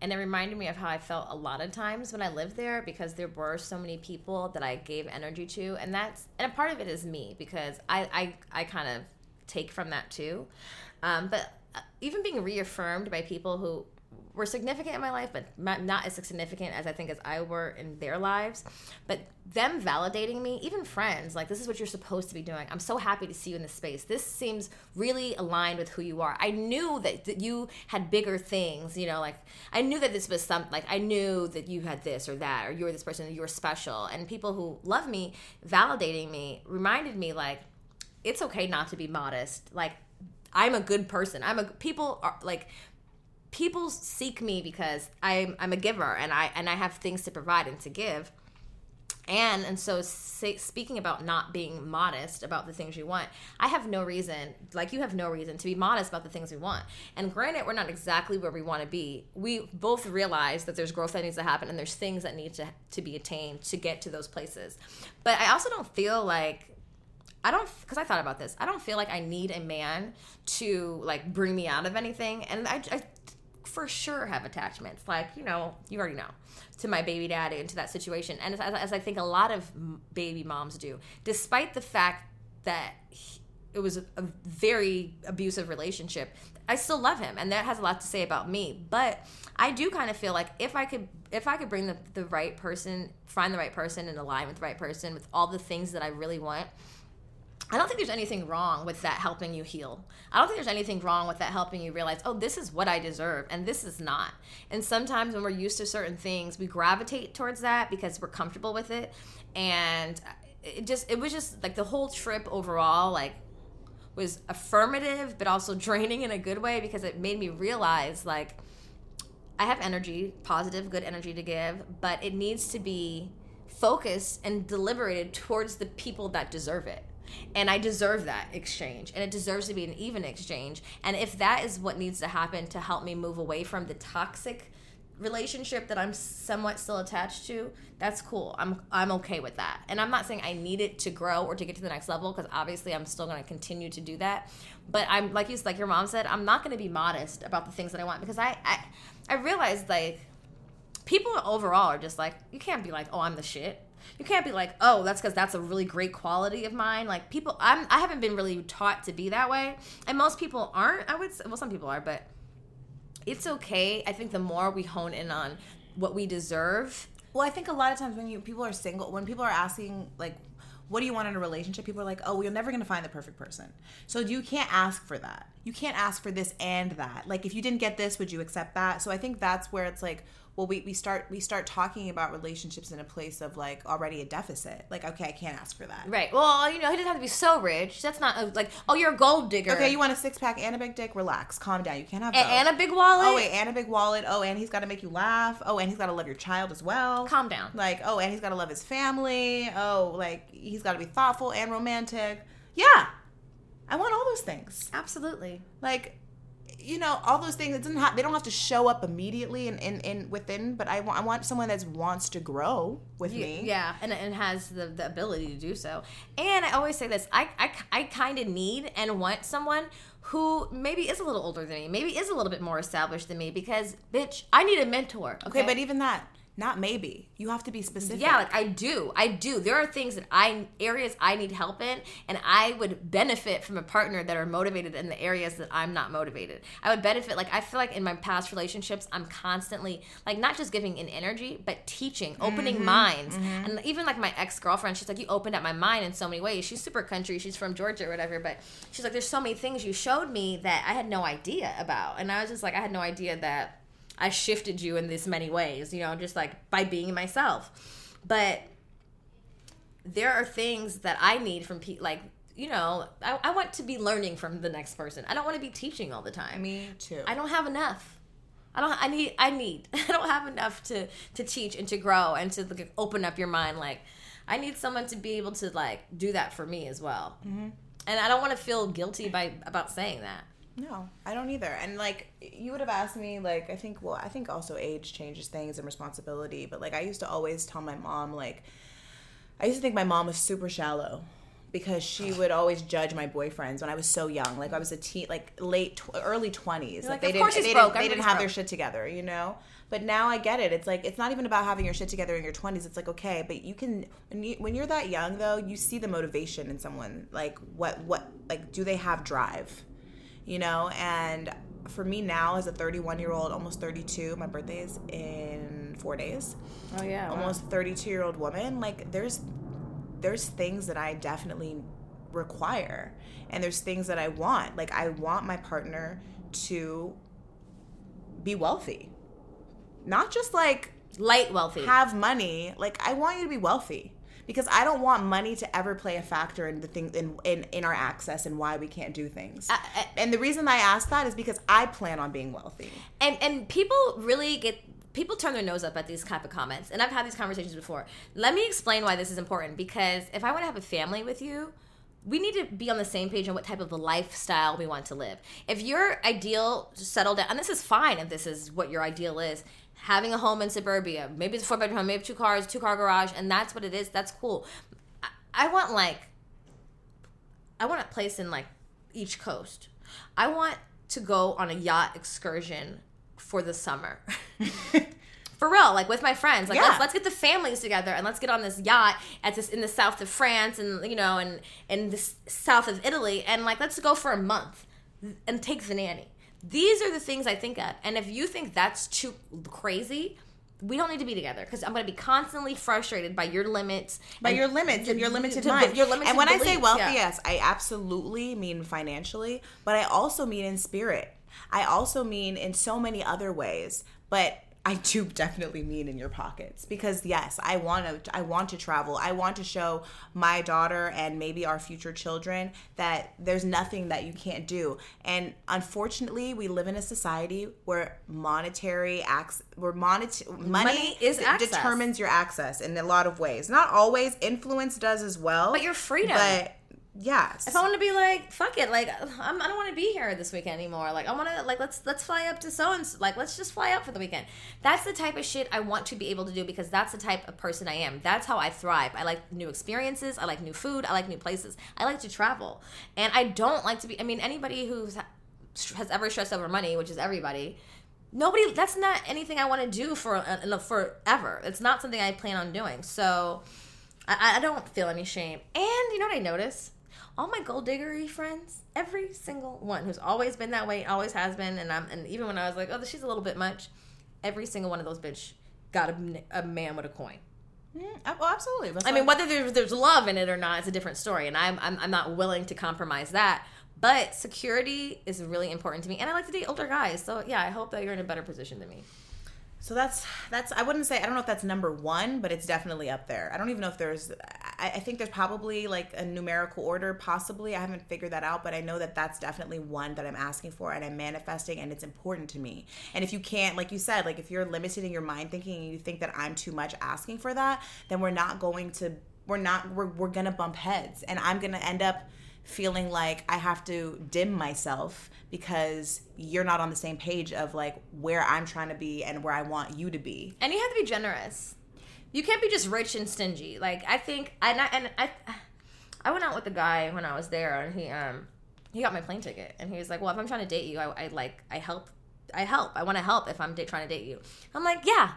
And it reminded me of how I felt a lot of times when I lived there because there were so many people that I gave energy to. And that's, and a part of it is me because I, I, I kind of take from that too. Um, but uh, even being reaffirmed by people who were significant in my life, but not, as significant as I think as I were in their lives. But them validating me, even friends, like this is what you're supposed to be doing. I'm so happy to see you in this space. This seems really aligned with who you are. I knew that, that you had bigger things, you know, like I knew that this was some, like I knew that you had this or that, or you were this person, you were special. And people who love me, validating me, reminded me like it's okay not to be modest. Like I'm a good person. I'm a people are like people seek me because I'm I'm a giver and I and I have things to provide and to give. And and so say, speaking about not being modest about the things you want, I have no reason, like you have no reason to be modest about the things we want. And granted, we're not exactly where we want to be. We both realize that there's growth that needs to happen and there's things that need to to be attained to get to those places. But I also don't feel like I don't because I thought about this. I don't feel like I need a man to like bring me out of anything, and I, I for sure have attachments. Like you know, you already know to my baby daddy and to that situation, and as, as I think a lot of baby moms do, despite the fact that he- it was a, a very abusive relationship. I still love him, and that has a lot to say about me. But I do kind of feel like if I could, if I could bring the, the right person, find the right person, and align with the right person with all the things that I really want, I don't think there's anything wrong with that helping you heal. I don't think there's anything wrong with that helping you realize, oh, this is what I deserve and this is not. And sometimes when we're used to certain things, we gravitate towards that because we're comfortable with it. And it just, it was just like the whole trip overall, like, was affirmative, but also draining in a good way because it made me realize, like, I have energy, positive, good energy to give, but it needs to be focused and deliberated towards the people that deserve it and I deserve that exchange. And it deserves to be an even exchange. And if that is what needs to happen to help me move away from the toxic relationship that I'm somewhat still attached to that's cool. I'm I'm okay with that. And I'm not saying I need it to grow or to get to the next level because obviously I'm still going to continue to do that. But I'm like you like your mom said I'm not going to be modest about the things that I want because I I, I realized like people overall are just like you can't be like oh I'm the shit you can't be like, oh, that's because that's a really great quality of mine. Like people, I'm I haven't been really taught to be that way, and most people aren't. I would say, well, some people are, but it's okay. I think the more we hone in on what we deserve. Well, I think a lot of times when you people are single, when people are asking like what do you want in a relationship? People are like, oh, we're never going to find the perfect person. So you can't ask for that. You can't ask for this and that. Like, if you didn't get this, would you accept that? So I think that's where it's like, well we, we start we start talking about relationships in a place of like already a deficit. Like okay i can't ask for that. Right. Well you know he doesn't have to be so rich. That's not a, like oh you're a gold digger. Okay you want a six-pack and a big dick? Relax. Calm down. You can't have and, and a big wallet? Oh wait and a big wallet. Oh and he's got to make you laugh. Oh and he's got to love your child as well. Calm down. Like oh and he's got to love his family. Oh like he's got to be thoughtful and romantic. Yeah. I want all those things. Absolutely. Like you know all those things it doesn't have they don't have to show up immediately and in, in, in, within but I want want someone that wants to grow with you, me. yeah and, and has the, the ability to do so. And I always say this I I, I kind of need and want someone who maybe is a little older than me maybe is a little bit more established than me because bitch I need a mentor okay, okay? but even that not maybe. You have to be specific. Yeah, like I do. I do. There are things that I areas I need help in and I would benefit from a partner that are motivated in the areas that I'm not motivated. I would benefit like I feel like in my past relationships I'm constantly like not just giving in energy, but teaching, opening mm-hmm. minds. Mm-hmm. And even like my ex-girlfriend, she's like you opened up my mind in so many ways. She's super country, she's from Georgia or whatever, but she's like there's so many things you showed me that I had no idea about. And I was just like I had no idea that I shifted you in this many ways, you know, just like by being myself. But there are things that I need from people, like, you know, I, I want to be learning from the next person. I don't want to be teaching all the time. Me too. I don't have enough. I don't. I need. I need. I don't have enough to to teach and to grow and to like, open up your mind. Like, I need someone to be able to like do that for me as well. Mm-hmm. And I don't want to feel guilty by about saying that. No, I don't either. And like you would have asked me like I think well, I think also age changes things and responsibility, but like I used to always tell my mom like I used to think my mom was super shallow because she would always judge my boyfriends when I was so young. Like I was a teen, like late, tw- early twenties. Like, like, they didn't, they didn't, they didn't have broke. their shit together, you know. But now I get it. It's like it's not even about having your shit together in your twenties. It's like okay, but you can when you when you're that young though, you see the motivation in someone. Like what what like do they have drive? You know, and for me now as a 31 year old, almost 32, my birthday is in four days. Oh yeah, almost wow. 32 year old woman. Like there's there's things that I definitely require, and there's things that I want. Like I want my partner to be wealthy, not just like light wealthy, have money. Like I want you to be wealthy because I don't want money to ever play a factor in the thing in in, in our access and why we can't do things. Uh, uh, and the reason I ask that is because I plan on being wealthy. And and people really get people turn their nose up at these type of comments and i've had these conversations before let me explain why this is important because if i want to have a family with you we need to be on the same page on what type of a lifestyle we want to live. If your ideal settled down, and this is fine if this is what your ideal is, having a home in suburbia. Maybe it's a four bedroom home, maybe two cars, two car garage, and that's what it is. That's cool. I, I want like, I want a place in like each coast. I want to go on a yacht excursion for the summer. for real, like with my friends. Like yeah. let's, let's get the families together and let's get on this yacht at this in the south of France and you know and in the south of Italy and like let's go for a month and take the nanny. These are the things I think of. And if you think that's too crazy, we don't need to be together because I'm going to be constantly frustrated by your limits, by your limits and your limited to- mind. Your limited and when I say beliefs, wealthy, yeah. yes, I absolutely mean financially, but I also mean in spirit. I also mean in so many other ways, but I do definitely mean in your pockets because yes, I want to I want to travel. I want to show my daughter and maybe our future children that there's nothing that you can't do. And unfortunately, we live in a society where monetary acts where monet- money, Money is access. determines your access in a lot of ways. Not always, influence does as well. But your freedom. But yes. If I want to be like, fuck it, like I'm, I don't want to be here this weekend anymore. Like I want to, like let's let's fly up to so and like let's just fly up for the weekend. That's the type of shit I want to be able to do because that's the type of person I am. That's how I thrive. I like new experiences. I like new food. I like new places. I like to travel, and I don't like to be. I mean, anybody who's has ever stressed over money, which is everybody. Nobody. That's not anything I want to do for uh, forever. It's not something I plan on doing. So. I, I don't feel any shame. And you know what I notice? All my gold diggery friends, every single one who's always been that way, always has been, and I'm and even when I was like, oh, she's a little bit much, every single one of those bitch got a, a man with a coin. Uh, well, absolutely. That's I mean, whether there's, there's love in it or not, it's a different story, and I'm, I'm I'm not willing to compromise that. But security is really important to me, and I like to date older guys. So yeah, I hope that you're in a better position than me. So that's that's I wouldn't say I don't know if that's number one, but it's definitely up there. I don't even know if there's I, I think there's probably like a numerical order, possibly. I haven't figured that out, but I know that that's definitely one that I'm asking for and I'm manifesting, and it's important to me. And if you can't, like you said, like if you're limited in your mind thinking and you think that I'm too much asking for that, then we're not going to we're not we're we're gonna bump heads, and I'm gonna end up feeling like I have to dim myself because you're not on the same page of like where I'm trying to be and where I want you to be. And you have to be generous. You can't be just rich and stingy. Like I think, and I, and I, I went out with a guy when I was there, and he um he got my plane ticket, and he was like, "Well, if I'm trying to date you, I, I like I help, I help. I want to help if I'm da- trying to date you." I'm like, "Yeah,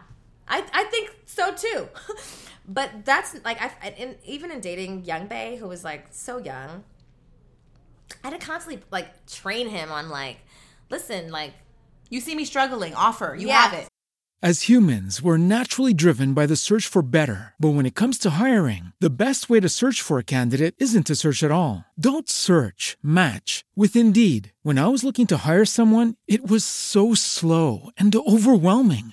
I I think so too." but that's like I in, even in dating Young Bay, who was like so young, I had to constantly like train him on like, listen, like you see me struggling, offer, you Yeah. have it. As humans, we're naturally driven by the search for better. But when it comes to hiring, the best way to search for a candidate isn't to search at all. Don't search, match with Indeed. When I was looking to hire someone, it was so slow and overwhelming.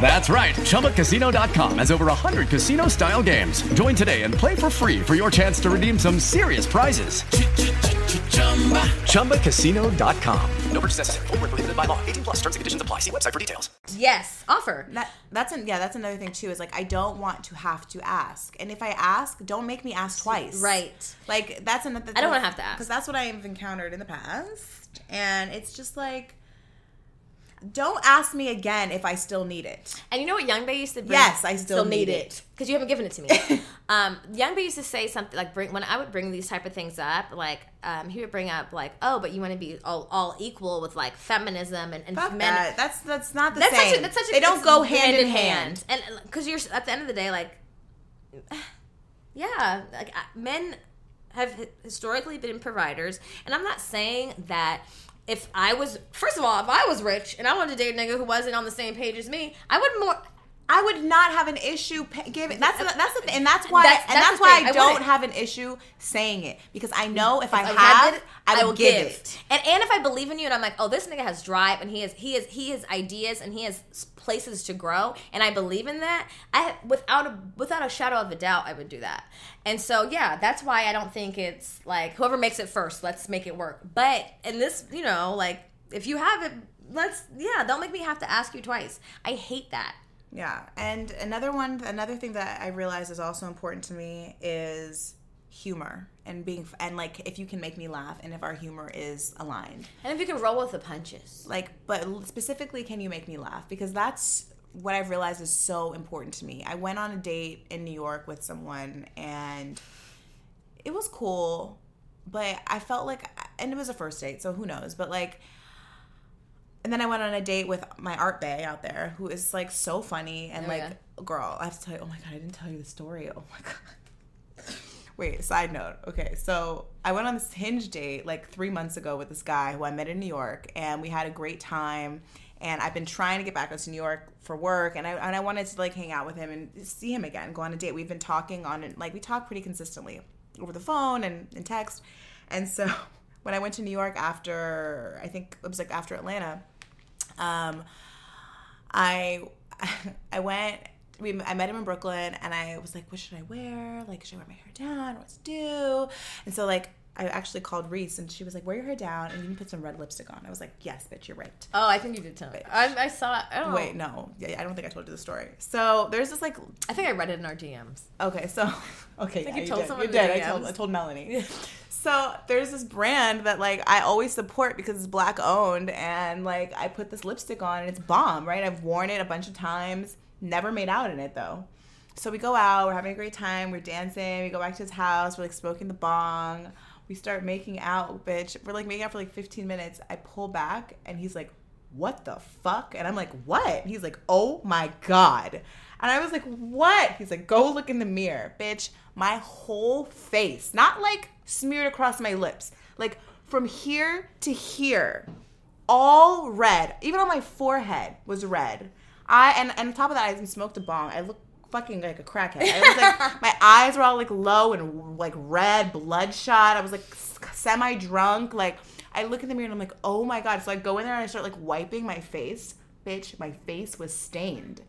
That's right. ChumbaCasino.com has over 100 casino style games. Join today and play for free for your chance to redeem some serious prizes. ChumbaCasino.com. No purchase necessary. Void where prohibited by law. 18 plus terms and conditions apply. See website for details. Yes, offer. That that's an, yeah, that's another thing too. Is like I don't want to have to ask, and if I ask, don't make me ask twice. Right. Like that's another. I don't wanna have to ask. because that's what I've encountered in the past, and it's just like, don't ask me again if I still need it. And you know what Young Bay used to bring? Yes, I still need it. because you haven't given it to me. um, Young Bay used to say something like bring when I would bring these type of things up, like um, he would bring up like, oh, but you want to be all, all equal with like feminism and, and Fuck men. that. That's that's not the that's same. Such a, that's such a, they don't go hand, in hand. and because you're at the end of the day, like, yeah, like uh, men have historically been providers, and I'm not saying that. If I was, first of all, if I was rich and I wanted to date a nigga who wasn't on the same page as me, I would more. I would not have an issue giving. That's the, that's the thing, and that's why That's- and that's that's why. I I don't have an issue saying it because I know if, I, If have, it, I will give, it. And and if I believe in you and I'm like, oh, this nigga has drive and he has he has he has ideas and he has places to grow and I believe in that, I without a without a shadow of a doubt, I would do that. And so yeah, that's why I don't think it's like whoever makes it first, let's make it work. But in this, you know, like if you have it, let's yeah, don't make me have to ask you twice. I hate that. Yeah, and another one, another thing that I realize is also important to me is humor and being and like if you can make me laugh and if our humor is aligned. And if you can roll with the punches. Like, but specifically, can you make me laugh? Because that's what I've realized is so important to me. I went on a date in New York with someone and it was cool, but I felt like, and it was a first date, so who knows? But like, and then I went on a date with my art bay out there, who is like so funny and Oh, like, yeah. girl, I have to tell you, oh my god, I didn't tell you the story. Oh my god. Wait, side note. Okay, so I went on this hinge date like three months ago with this guy who I met in New York, and we had a great time. And I've been trying to get back to New York for work, and I and I wanted to like hang out with him and see him again, go on a date. We've been talking on like we talk pretty consistently over the phone and in text. And so when I went to New York after I think it was like after Atlanta, um, I I went. We, I met him in Brooklyn, and I was like, "What should I wear? Like, should I wear my hair down? What to do?" And so, like, I actually called Reese, and she was like, "Wear your hair down, and you can put some red lipstick on." I was like, "Yes, bitch, you're right." Oh, I think you did tell me. I, I saw it. I Wait, know. no, yeah, I don't think I told you the story. So there's this like, I think I read it in our DMs. okay, so okay, I think yeah, you told did. someone You did. I told, I told Melanie. So there's this brand that like I always support because it's black owned and like I put this lipstick on and it's bomb, right? I've worn it a bunch of times, never made out in it though. So we go out, we're having a great time, we're dancing, we go back to his house, we're like smoking the bong, we start making out, bitch. We're like making out for like 15 minutes. I pull back and he's like, What the fuck? And I'm like, What? He's like, Oh my God. And I was like, What? He's like, Go look in the mirror, bitch. My whole face, not like smeared across my lips, like from here to here, all red. Even on my forehead was red. I and, and on top of that, I smoked a bong. I look fucking like a crackhead. I was like, my eyes were all like low and like red, bloodshot. I was like semi drunk. Like I look in the mirror and I'm like, oh my god. So I go in there and I start like wiping my face. Bitch, my face was stained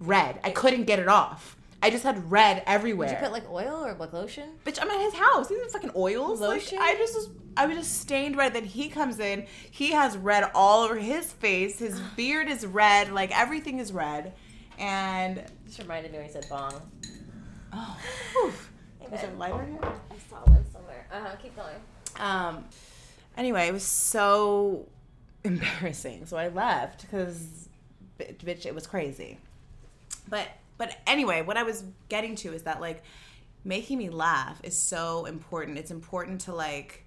red. I couldn't get it off. I just had red everywhere. Did you put like oil or like lotion? Bitch, I'm at his house. These are fucking oils. Lotion? Like, I just was, I was just stained red. Then he comes in. He has red all over his face. His beard is red. Like everything is red. And This reminded me when you said bong. oh, oof. was there a lighter here? I saw one somewhere. Uh huh. Keep going. Um. Anyway, it was so embarrassing. So I left because, bitch, it was crazy. But but anyway, what I was getting to is that like making me laugh is so important. It's important to like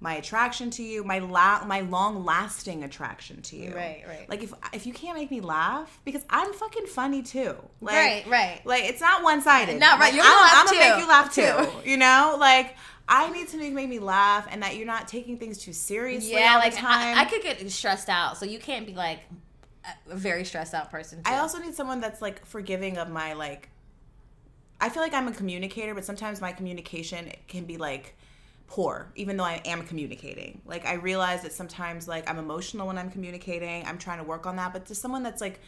my attraction to you, my la- my long lasting attraction to you. Right, right. Like if if you can't make me laugh, because I'm fucking funny too. Like, Right, right. Like it's not one sided. No, right, you're gonna laugh I'm, gonna make you laugh too. You know, like. I need to make, make me laugh, and that you're not taking things too seriously Yeah, all like the time. I, I could get stressed out, so you can't be like a very stressed out person. Too. I also need someone that's like forgiving of my like. I feel like I'm a communicator, but sometimes my communication can be like poor, even though I am communicating. Like I realize that sometimes like I'm emotional when I'm communicating. I'm trying to work on that, but to someone that's like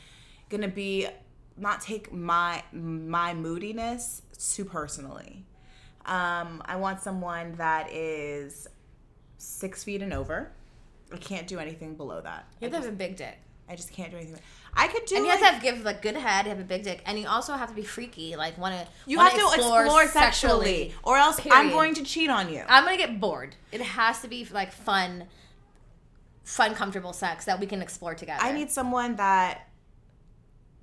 gonna be not take my my moodiness too personally. Um, I want someone that is six feet and over. I can't do anything below that. you have to have a big dick. I just can't do anything. I could do. and you like, have to have give like good head, have a big dick, and you also have to be freaky. Like want to You have to explore, sexually, or else I'm going to cheat on you. I'm gonna get bored. It has to be like fun, fun, comfortable sex that we can explore together. I need someone that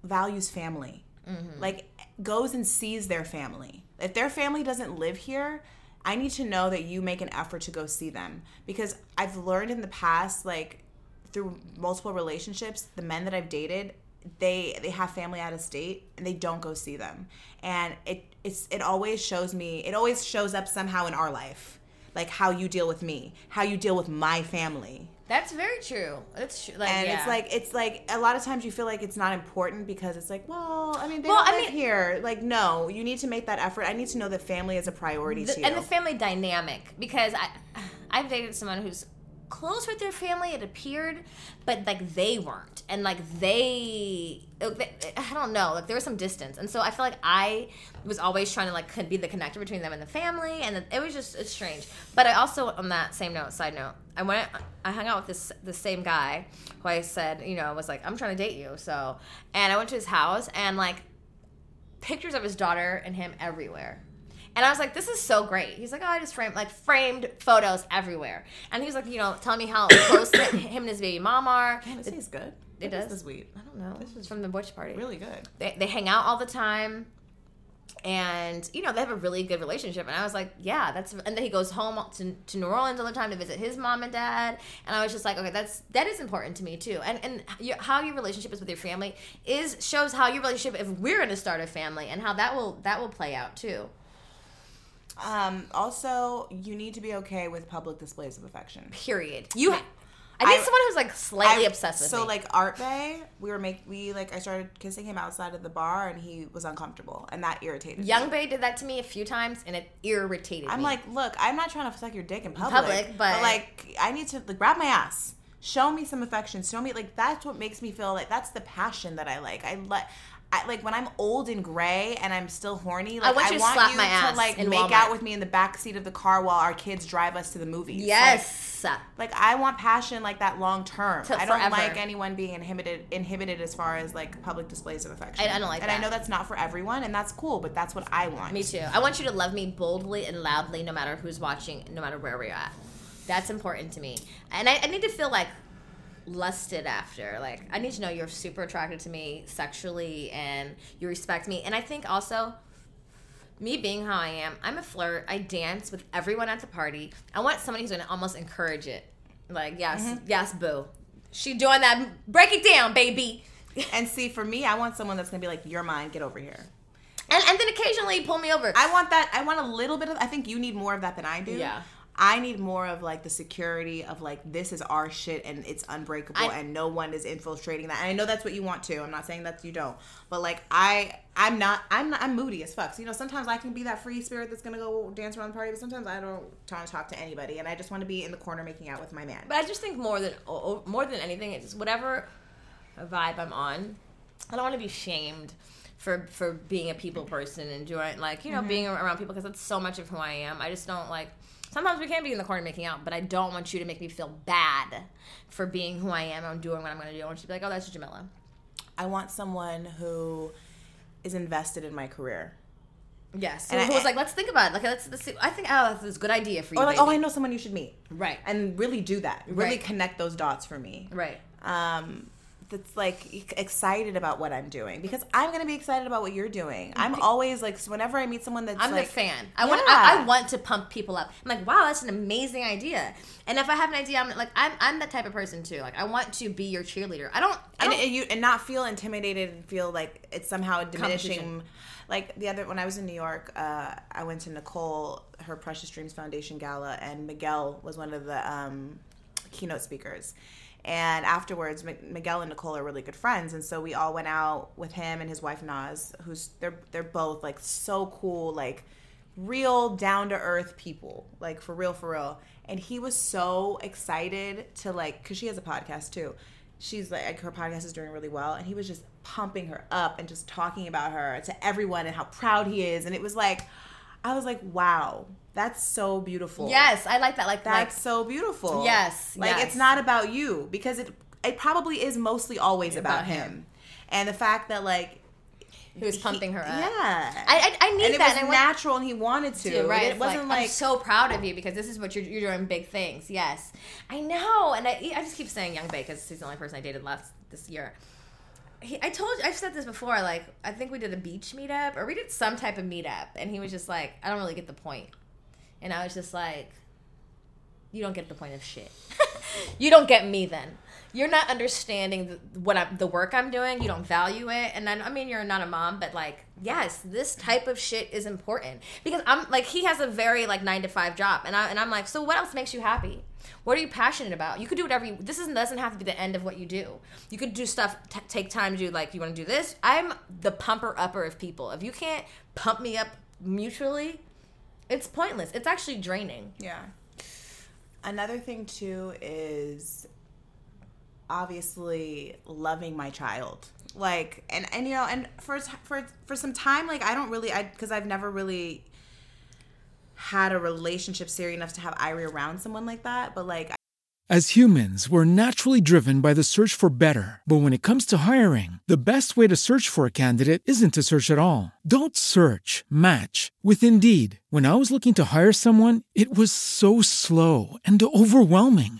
values family, Mm-hmm. like goes and sees their family. If their family doesn't live here, I need to know that you make an effort to go see them because I've learned in the past, like through multiple relationships, the men that I've dated, they they have family out of state and they don't go see them, and it it's it always shows me it always shows up somehow in our life. like how you deal with me, how you deal with my family. That's very true. It's true. Like, and yeah. it's like it's like a lot of times you feel like it's not important because it's like, well, I mean, they Well, don't I live mean- here. Like, no, you need to make that effort. I need to know that family is a priority the, to you. and the family dynamic because I I've dated someone who's close with their family it appeared but like they weren't. And like oh, they I don't know like there was some distance. And so I feel like I was always trying to like be the connector between them and the family and it was just it's strange. But I also on that same note side note I went I hung out with this the same guy who I said you know was like I'm trying to date you so and I went to his house and like pictures of his daughter and him everywhere. And I was like, this is so great. He's like, oh, I just framed like framed photos everywhere. And he was like, you know, tell me how close him and his baby mom are. Man, this tastes good. It does. this weed? I don't know. This is from the Butch party. Really good. They, they hang out all the time. And you know they have a really good relationship, and I was like, "Yeah, that's." And then he goes home to, to New Orleans all the time to visit his mom and dad, and I was just like, "Okay, that's that is important to me too." And and your, how your relationship is with your family is shows how your relationship if we're going to start a family, and how that will that will play out too. Um, also, you need to be okay with public displays of affection. Period. You, I need someone who's like slightly I- obsessed with so me. like Art Bay, we were make we like I started kissing him outside of the bar and he was uncomfortable and that irritated Young me. Bay did that to me a few times, and it irritated I'm me. like, look, I'm not trying to suck your dick in public, Public, but- like I need to like grab my ass. Show me some affection. Show me like that's what makes me feel like that's the passion that I like. I like I, like when I'm old and gray and I'm still horny. Like, I want you to slap my ass to like make Walmart. out with me in the back seat of the car while our kids drive us to the movies. Yes. Like, like, I want passion like that long term. I don't forever. like anyone being inhibited inhibited as far as like public displays of affection. I- I don't like and that. I know that's not for everyone, and that's cool. But that's what I want. Me too. I want you to love me boldly and loudly, no matter who's watching, no matter where we're at. That's important to me, and I, I need to feel like lusted after. Like I need to know you're super attracted to me sexually and you respect me. And I think also me being how I am, I'm a flirt. I dance with everyone at the party. I want somebody who's gonna almost encourage it. Like yes, Mhm. yes, boo. She doing that. Break it down, baby. and see, for me, I want someone that's gonna be like, "You're mine. Get over here." And and then occasionally pull me over. I want that. I want a little bit of. I think you need more of that than I do. Yeah. I need more of like the security of like this is our shit and it's unbreakable I- and no one is infiltrating that. And I know that's what you want to. I'm not saying that you don't, but like I, I'm not. I'm not. I'm moody as fuck. So, you know, sometimes I can be that free spirit that's gonna go dance around the party, but sometimes I don't want to talk to anybody, and I just want to be in the corner making out with my man. But I just think more than more than anything, it's just whatever vibe I'm on. I don't want to be shamed for for being a people person and doing like you know Mhm. being around people because that's so much of who I am. I just don't like. Sometimes we can be in the corner making out, but I don't want you to make me feel bad for being who I am and doing what I'm going to do. I want you to be like, oh, that's Jamila. I want someone who is invested in my career. Yes. And who I- was like, let's think about it. Like, let's, let's see. I think, oh, that's a good idea for you. Or like, baby. oh, I know someone you should meet. Right. And really do that. Really Right. connect those dots for me. Right. Um, that's like excited about what I'm doing because I'm gonna be excited about what you're doing. I'm always like, so whenever I meet someone that's I'm like, the fan. I want. I, I want to pump people up. I'm like, wow, that's an amazing idea. And if I have an idea, I'm like, I'm, I'm that type of person too. Like, I want to be your cheerleader. I don't. I and, don't and you and not feel intimidated and feel like it's somehow diminishing. Like the other when I was in New York, uh, I went to Nicole her Precious Dreams Foundation gala, and Miguel was one of the um, keynote speakers. And afterwards, Mi- Miguel and Nicole are really good friends, and so we all went out with him and his wife Naz, who's they're they're both like so cool, like real down to earth people, like for real, for real. And he was so excited to like, cause she has a podcast too. She's like, her podcast is doing really well, and he was just pumping her up and just talking about her to everyone and how proud he is. And it was like, I was like, wow, that's so beautiful. Yes, I like that. Like That's like, so beautiful. Yes, Like yes. it's not about you because it it probably is mostly always about, About him. him. And the fact that like He was pumping her up. Yeah. I I, I need and it that. was and I want- natural and he wanted to. Right? It It's wasn't like, I'm so proud of you because this is what you're, you're doing big things. Yes, I know, and I, I just keep saying Young Bay because he's the only person I dated last this year. He, I told you, I've said this before. Like, I think we did a beach meetup or we did some type of meetup, and he was just like, I don't really get the point. and I was just like, you don't get the point of shit. you don't get me then. You're not understanding the, what I'm, the work I'm doing. You don't value it, and then, I mean you're not a mom, but like yes, this type of shit is important because I'm like he has a very like nine to five job, and I and I'm like, so what else makes you happy? What are you passionate about? You could do whatever you. This isn't, doesn't have to be the end of what you do. You could do stuff. T- take time to do like you want to do this. I'm the pumper upper of people. If you can't pump me up mutually, it's pointless. It's actually draining. Yeah. Another thing too is obviously loving my child. Like and and you know and for for for some time like I don't really I cuz I've never really had a relationship serious enough to have Irie around someone like that, but like As humans, we're naturally driven by the search for better. But when it comes to hiring, the best way to search for a candidate isn't to search at all. Don't search, match with Indeed. When I was looking to hire someone, it was so slow and overwhelming.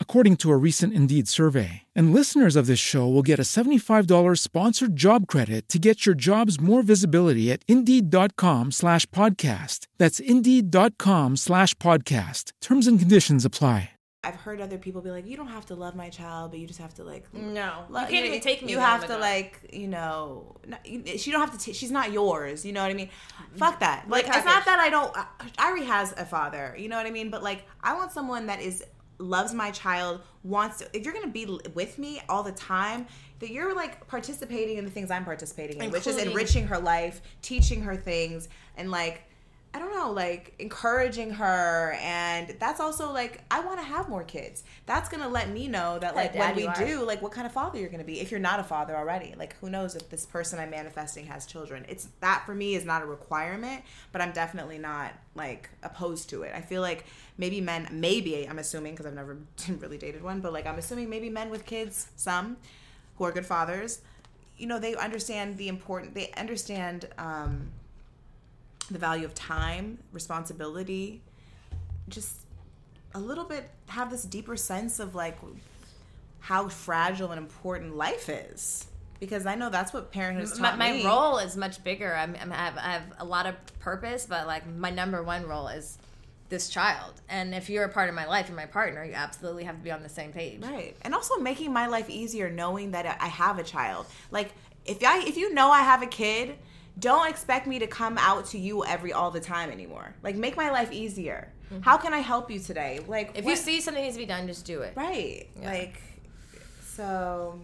according to a recent Indeed survey. And listeners of this show will get a $75 sponsored job credit to get your jobs more visibility at Indeed.com slash podcast. That's Indeed.com slash podcast. Terms and conditions apply. I've heard other people be like, "You don't have to love my child, but you just have to like." No, lo- you can't even take me. You have to God. like, you know, not, she don't have to. T- she's not yours. You know what I mean? Fuck that. Like, Like it's not that I don't. Irie has a father. You know what I mean? But like, I want someone that is loves my child. Wants to. If you're gonna be with me all the time. That you're like participating in the things I'm participating in, which is enriching her life, teaching her things, and like I don't know, like encouraging her. And that's also like, I want to have more kids. That's going to let me know that, like, when we do, like, what kind of father you're going to be if you're not a father already. Like, who knows if this person I'm manifesting has children? It's that for me is not a requirement, but I'm definitely not like opposed to it. I feel like maybe men, maybe I'm assuming because I've never really dated one, but like, I'm assuming maybe men with kids, some who are good fathers, you know, they understand the important, they understand, um, the value of time, responsibility, just a little bit have this deeper sense of like how fragile and important life is. Because I know that's what parenthood has my, taught my me. role is much bigger. I'm, I'm I have I have a lot of purpose, but like my number one role is this child. And if you're a part of my life, you're my partner. You absolutely have to be on the same page. Right. And also making my life easier knowing that I have a child. Like if I if you know I have a kid, don't expect me to come out to you every all the time anymore. Like make my life easier. How can I help you today? Like Mm-hmm. If what- you see something needs to be done, just do it. Right. Like so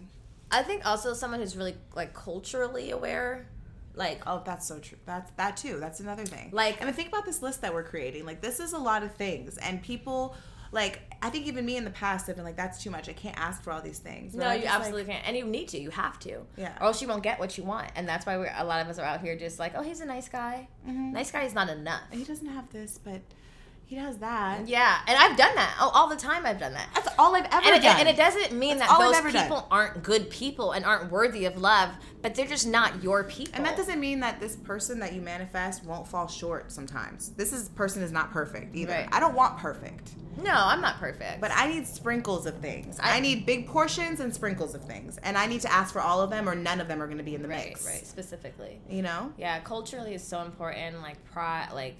I think also someone who's really like culturally aware, like oh, that's so true. That's that too. That's another thing. Like- I mean, think about this list that we're creating. Like, this is a lot of things, and people, like, I think even me in the past have been like, "That's too much. I can't ask for all these things." But No, I'm you just like- absolutely can't, and you need to. You have to. Yeah. Or else you won't get what you want, and that's why we're a lot of us are out here just like, oh, he's a nice guy. Mm-hmm. Nice guy is not enough. he doesn't have this, but he has that. Yeah, and I've done that. Oh, all the time I've done that. That's all I've ever and it, done. and it doesn't mean That's that those ever done. people aren't good people and aren't worthy of love, but they're just not your people. And that doesn't mean that this person that you manifest won't fall short sometimes. This is person is not perfect either. Right. I don't want perfect. No, I'm not perfect. But I need sprinkles of things. I- I, need big portions and sprinkles of things. And I need to ask for all of them or none of them are going to be in the right, mix. right, specifically. You know? Yeah, culturally is so important. Like pride, like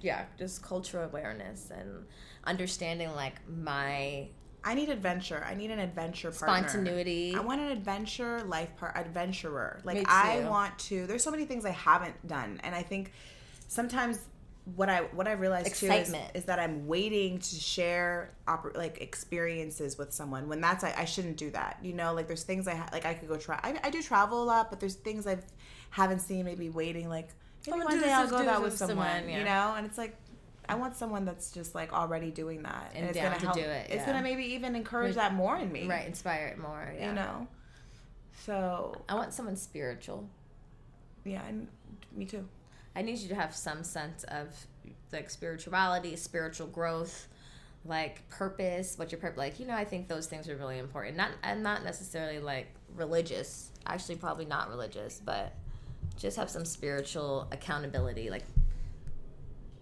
yeah, just cultural awareness and understanding like my I need adventure. I need an adventure partner. Spontaneity. I want an adventure life part adventurer. Like I want to. There's so many things I haven't done, and I think sometimes what I what I realize too is, is that I'm waiting to share oper- like experiences with someone when that's I, I shouldn't do that. You know, like there's things I ha- like I could go try. I, I do travel a lot, but there's things I've haven't seen. Maybe waiting like Oh, one day I'll go that with someone. someone, yeah. You know, and it's like. I want someone that's just like already doing that, And it's gonna help. do it, It's gonna maybe even encourage that more in me, right, inspire it more. Yeah. You know. So I want someone spiritual. yeah, and me too. I need you to have some sense of like spirituality, spiritual growth, like purpose, what your purpose like, you know, I think those things are really important. Not I'm not necessarily like religious. Actually probably not religious, but just have some spiritual accountability, like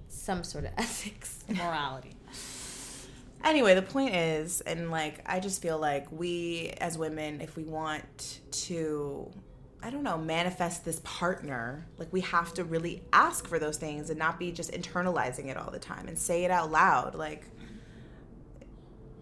some sort of ethics, morality. Anyway, the point is, and like, I just feel like we as women, if we want to, I don't know, manifest this partner, like, we have to really ask for those things and not be just internalizing it all the time and say it out loud. Like,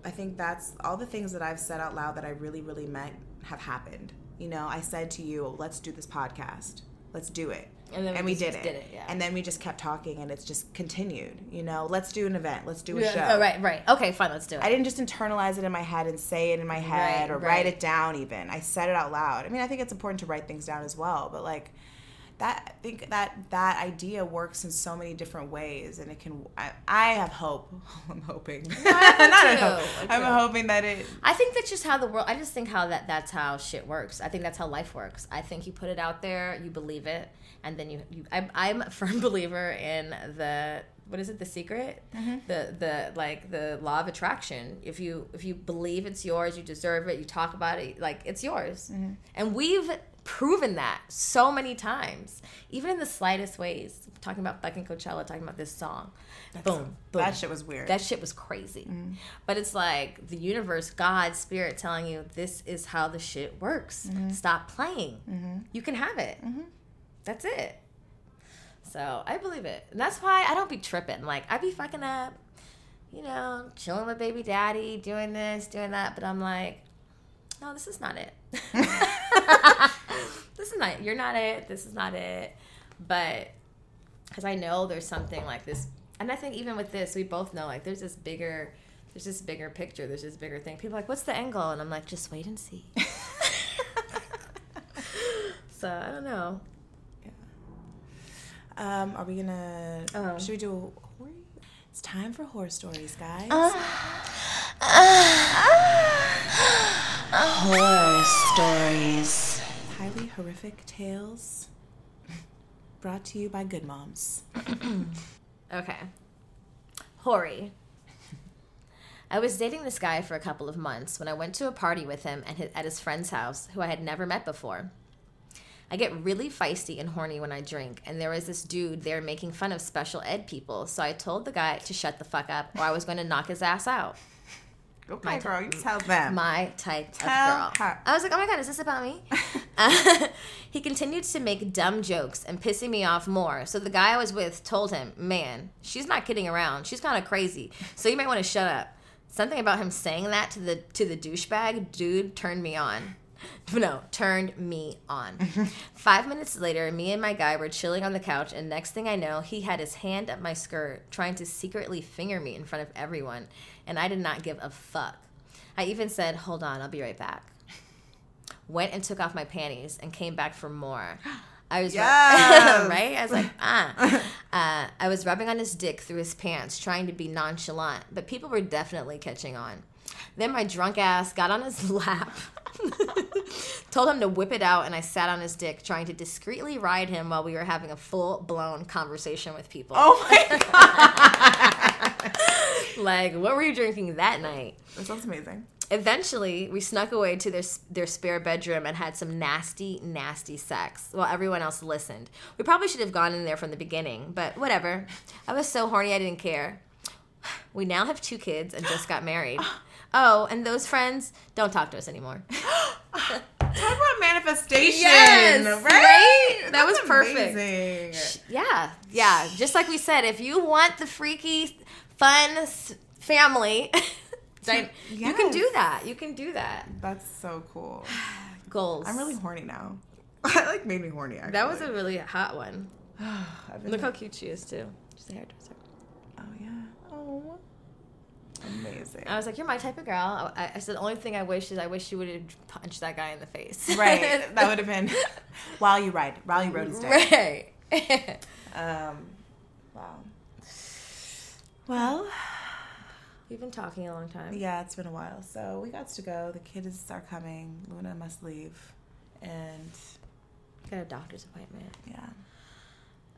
I think that's all the things that I've said out loud that I really, really meant have happened. You know, I said to you, let's do this podcast. Let's do it. And then we we did it. did it, yeah. And then we just kept talking and it's just continued. You know, let's do an event. Let's do a Yeah, show. oh, right, right. Okay, fine, let's do it. I didn't just internalize it in my head and say it in my head Right, or right. write it down even. I said it out loud. I mean, I think it's important to write things down as well, but like that I think that that idea works in so many different ways and it can I, I have hope. I'm hoping. I a too, hope. I I'm hoping that it I think that's just how the world. I just think how that that's how shit works. I think that's how life works. I think you put it out there, you believe it, and then you. you I'm, I'm a firm believer in the what is it? The secret, Mhm. the the like the law of attraction. If you if you believe it's yours, you deserve it. You talk about it like it's yours, Mhm. and we've proven that so many times, even in the slightest ways. Talking about fucking Coachella, talking about this song, boom, boom. that shit was weird. That shit was crazy. But it's like the universe, God, spirit telling you this is how the shit works. Mhm. Stop playing. Mhm. You can have it. That's it. So I believe it. And that's why I don't be tripping. Like, I be fucking up, you know, chilling with baby daddy, doing this, doing that. But I'm like, no, this is not it. this is not, you're not it. This is not it. But because I know there's something like this. And I think even with this, we both know like there's this bigger, there's this bigger picture, there's this bigger thing. People are like, what's the end goal? And I'm like, just wait and see. so I don't know. Yeah. Um are we gonna Oh. should we do a horror? It's time for horror stories, guys. Uh, uh, uh, horror stories. Highly horrific tales brought to you by Good Moms. Okay. Hori. I was dating this guy for a couple of months when I went to a party with him at his, at his friend's house, who I had never met before. I get really feisty and horny when I drink, and there was this dude there making fun of special ed people, so I told the guy to shut the fuck up or I was going to knock his ass out. Okay, girl, you tell them. My type Tell of girl. her. I was like, oh my god, is this about me? Uh, he continued to make dumb jokes and pissing me off more. So the guy I was with told him, man, she's not kidding around. She's kind of crazy. So you might want to shut up. Something about him saying that to the to the douchebag dude turned me on. No, turned me on. Five minutes later, me and my guy were chilling on the couch, and next thing I know, he had his hand up my skirt, trying to secretly finger me in front of everyone, and I did not give a fuck. I even said, Hold on, I'll be right back. Went and took off my panties and came back for more. I was Yes. right. I was like, ah. Uh, I was rubbing on his dick through his pants, trying to be nonchalant, but people were definitely catching on. Then my drunk ass got on his lap, told him to whip it out, and I sat on his dick, trying to discreetly ride him while we were having a full blown conversation with people. Oh my like, what were you drinking that night? That sounds amazing. Eventually, we snuck away to their their spare bedroom and had some nasty, nasty sex while everyone else listened. We probably should have gone in there from the beginning, but whatever. I was so horny I didn't care. We now have two kids and just got married. Oh, and those friends don't talk to us anymore. Talk about manifestation, Yes, right? right? That was perfect. amazing. Yeah, yeah. Just like we said, if you want the freaky, fun family, you can do that. You can do that. That's so cool. Goals. I'm really horny now. That like made me horny. Actually. That was a really hot one. Look how cute she is too. She's a hairdresser. Oh yeah. Oh. Amazing. I was like, "You're my type of girl." I, I said, "The only thing I wish is I wish you would have punched that guy in the face." right. That would have been while you ride while you rode his dick. Right. Um. Wow. Well. We've been talking a long time. Yeah, it's been a while. So we got to go. The kids are coming. Luna must leave, and Got a doctor's appointment. yeah.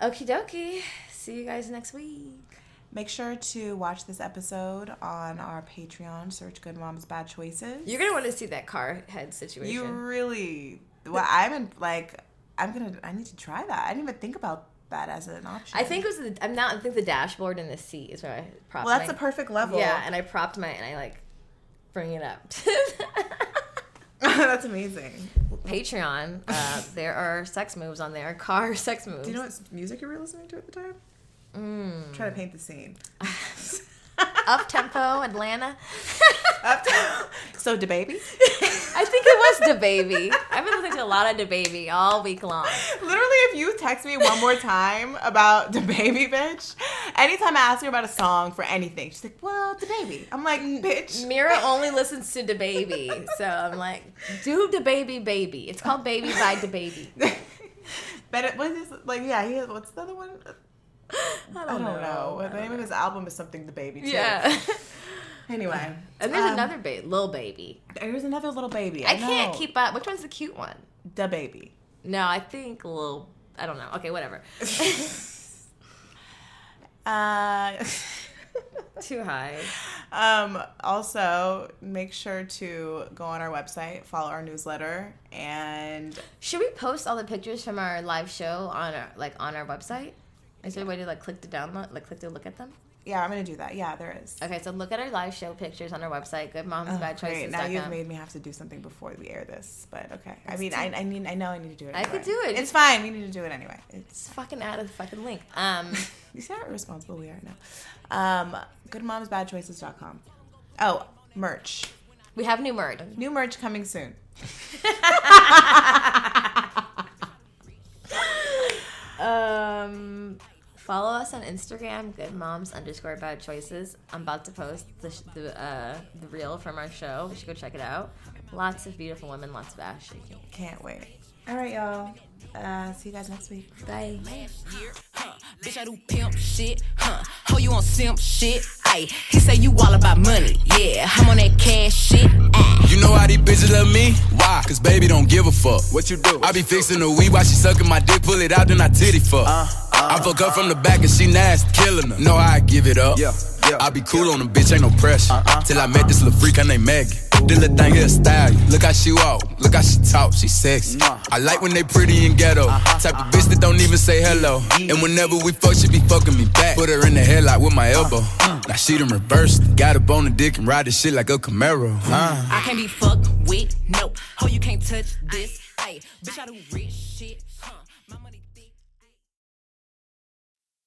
Okie dokie. See you guys next week. Make sure to watch this episode on our Patreon. Search Good Moms Bad Choices. You're gonna want to see that car head situation. You really. Well, I'm in, like, I'm gonna. I need to try that. I didn't even think about that as an option. I think it was. The, I'm not. I think the dashboard and the seat is where I propped. Well, that's my- the perfect level. Yeah, and I propped my and I like bring it up. that's amazing. Patreon. Uh, there are sex moves on there. Car sex moves. Do you know what music you were listening to at the time? Mm. Try to paint the scene. Up tempo Atlanta. Up tempo. So, the baby. I think it was DaBaby. I've been listening to a lot of DaBaby all week long. Literally, if you text me one more time about DaBaby, bitch, anytime I ask her about a song for anything, she's like, "Well, DaBaby." I'm like, "Bitch." Mira only listens to DaBaby, so I'm like, do the baby, baby. It's called Baby by DaBaby. But it, what is this? Like, yeah, he. has, What's the other one? I don't, know. The name of his album is something DaBaby. Too. Yeah. Anyway, And there's um, another baby, little baby. There's another little baby. I, I, can't know. keep up. Which one's the cute one? the baby. No, I think little. I don't know. Okay, whatever. Uh, Too high. Um, also, make sure to go on our website, follow our newsletter, and Should we post all the pictures from our live show on our like on our website? Is there a way to like click to download, like click to look at them? yeah, I'm gonna do that. Yeah, there is. Okay, so look at our live show pictures on our website, Good Moms Oh, Bad great. Choices. Now you've made me have to do something before we air this, but okay. I mean, I, I need, I know I need to do it. I could do it. It's fine. We need to do it anyway. It's It's fucking out of the fucking link. Um, you see how irresponsible we are now. Um, goodmomsbadchoices.com. Oh, merch. we have new merch. New merch coming soon. Um, follow us on Instagram, Good Moms underscore Bad Choices. I'm about to post the sh- the uh, the reel from our show. You should go check it out. Lots of beautiful women, lots of ass shaking. Can't wait. All right, y'all. Uh, see you guys next week. Bye. Bitch, I do pimp shit, huh? Ho, you on simp shit? Ayy, he say you all about money, yeah. I'm on that cash shit. You know how these bitches love me? Why? Cause baby don't give a fuck. What you do? I be fixing the weed while she sucking my dick, pull it out, then I titty fuck. I fuck her from the back and she nasty, killing her. No, I give it up. Yeah, yeah. I be cool on the bitch, ain't no pressure. Uh-uh. Till I met this little freak, her name Maggie. This little thing here style. Look how she walk, look how she talk, she sexy. I like when they pretty and ghetto. Uh-huh, Type of uh-huh. bitch that don't even say hello. Mm-hmm. And whenever we fuck, she be fucking me back. Put her in the headlock with my elbow. Uh-huh. Now she done reversed. Got up on the dick and ride this shit like a Camaro. Uh. I can't be fucked with, no. Oh, you can't touch this. Ayy, bitch, I do rich shit, huh?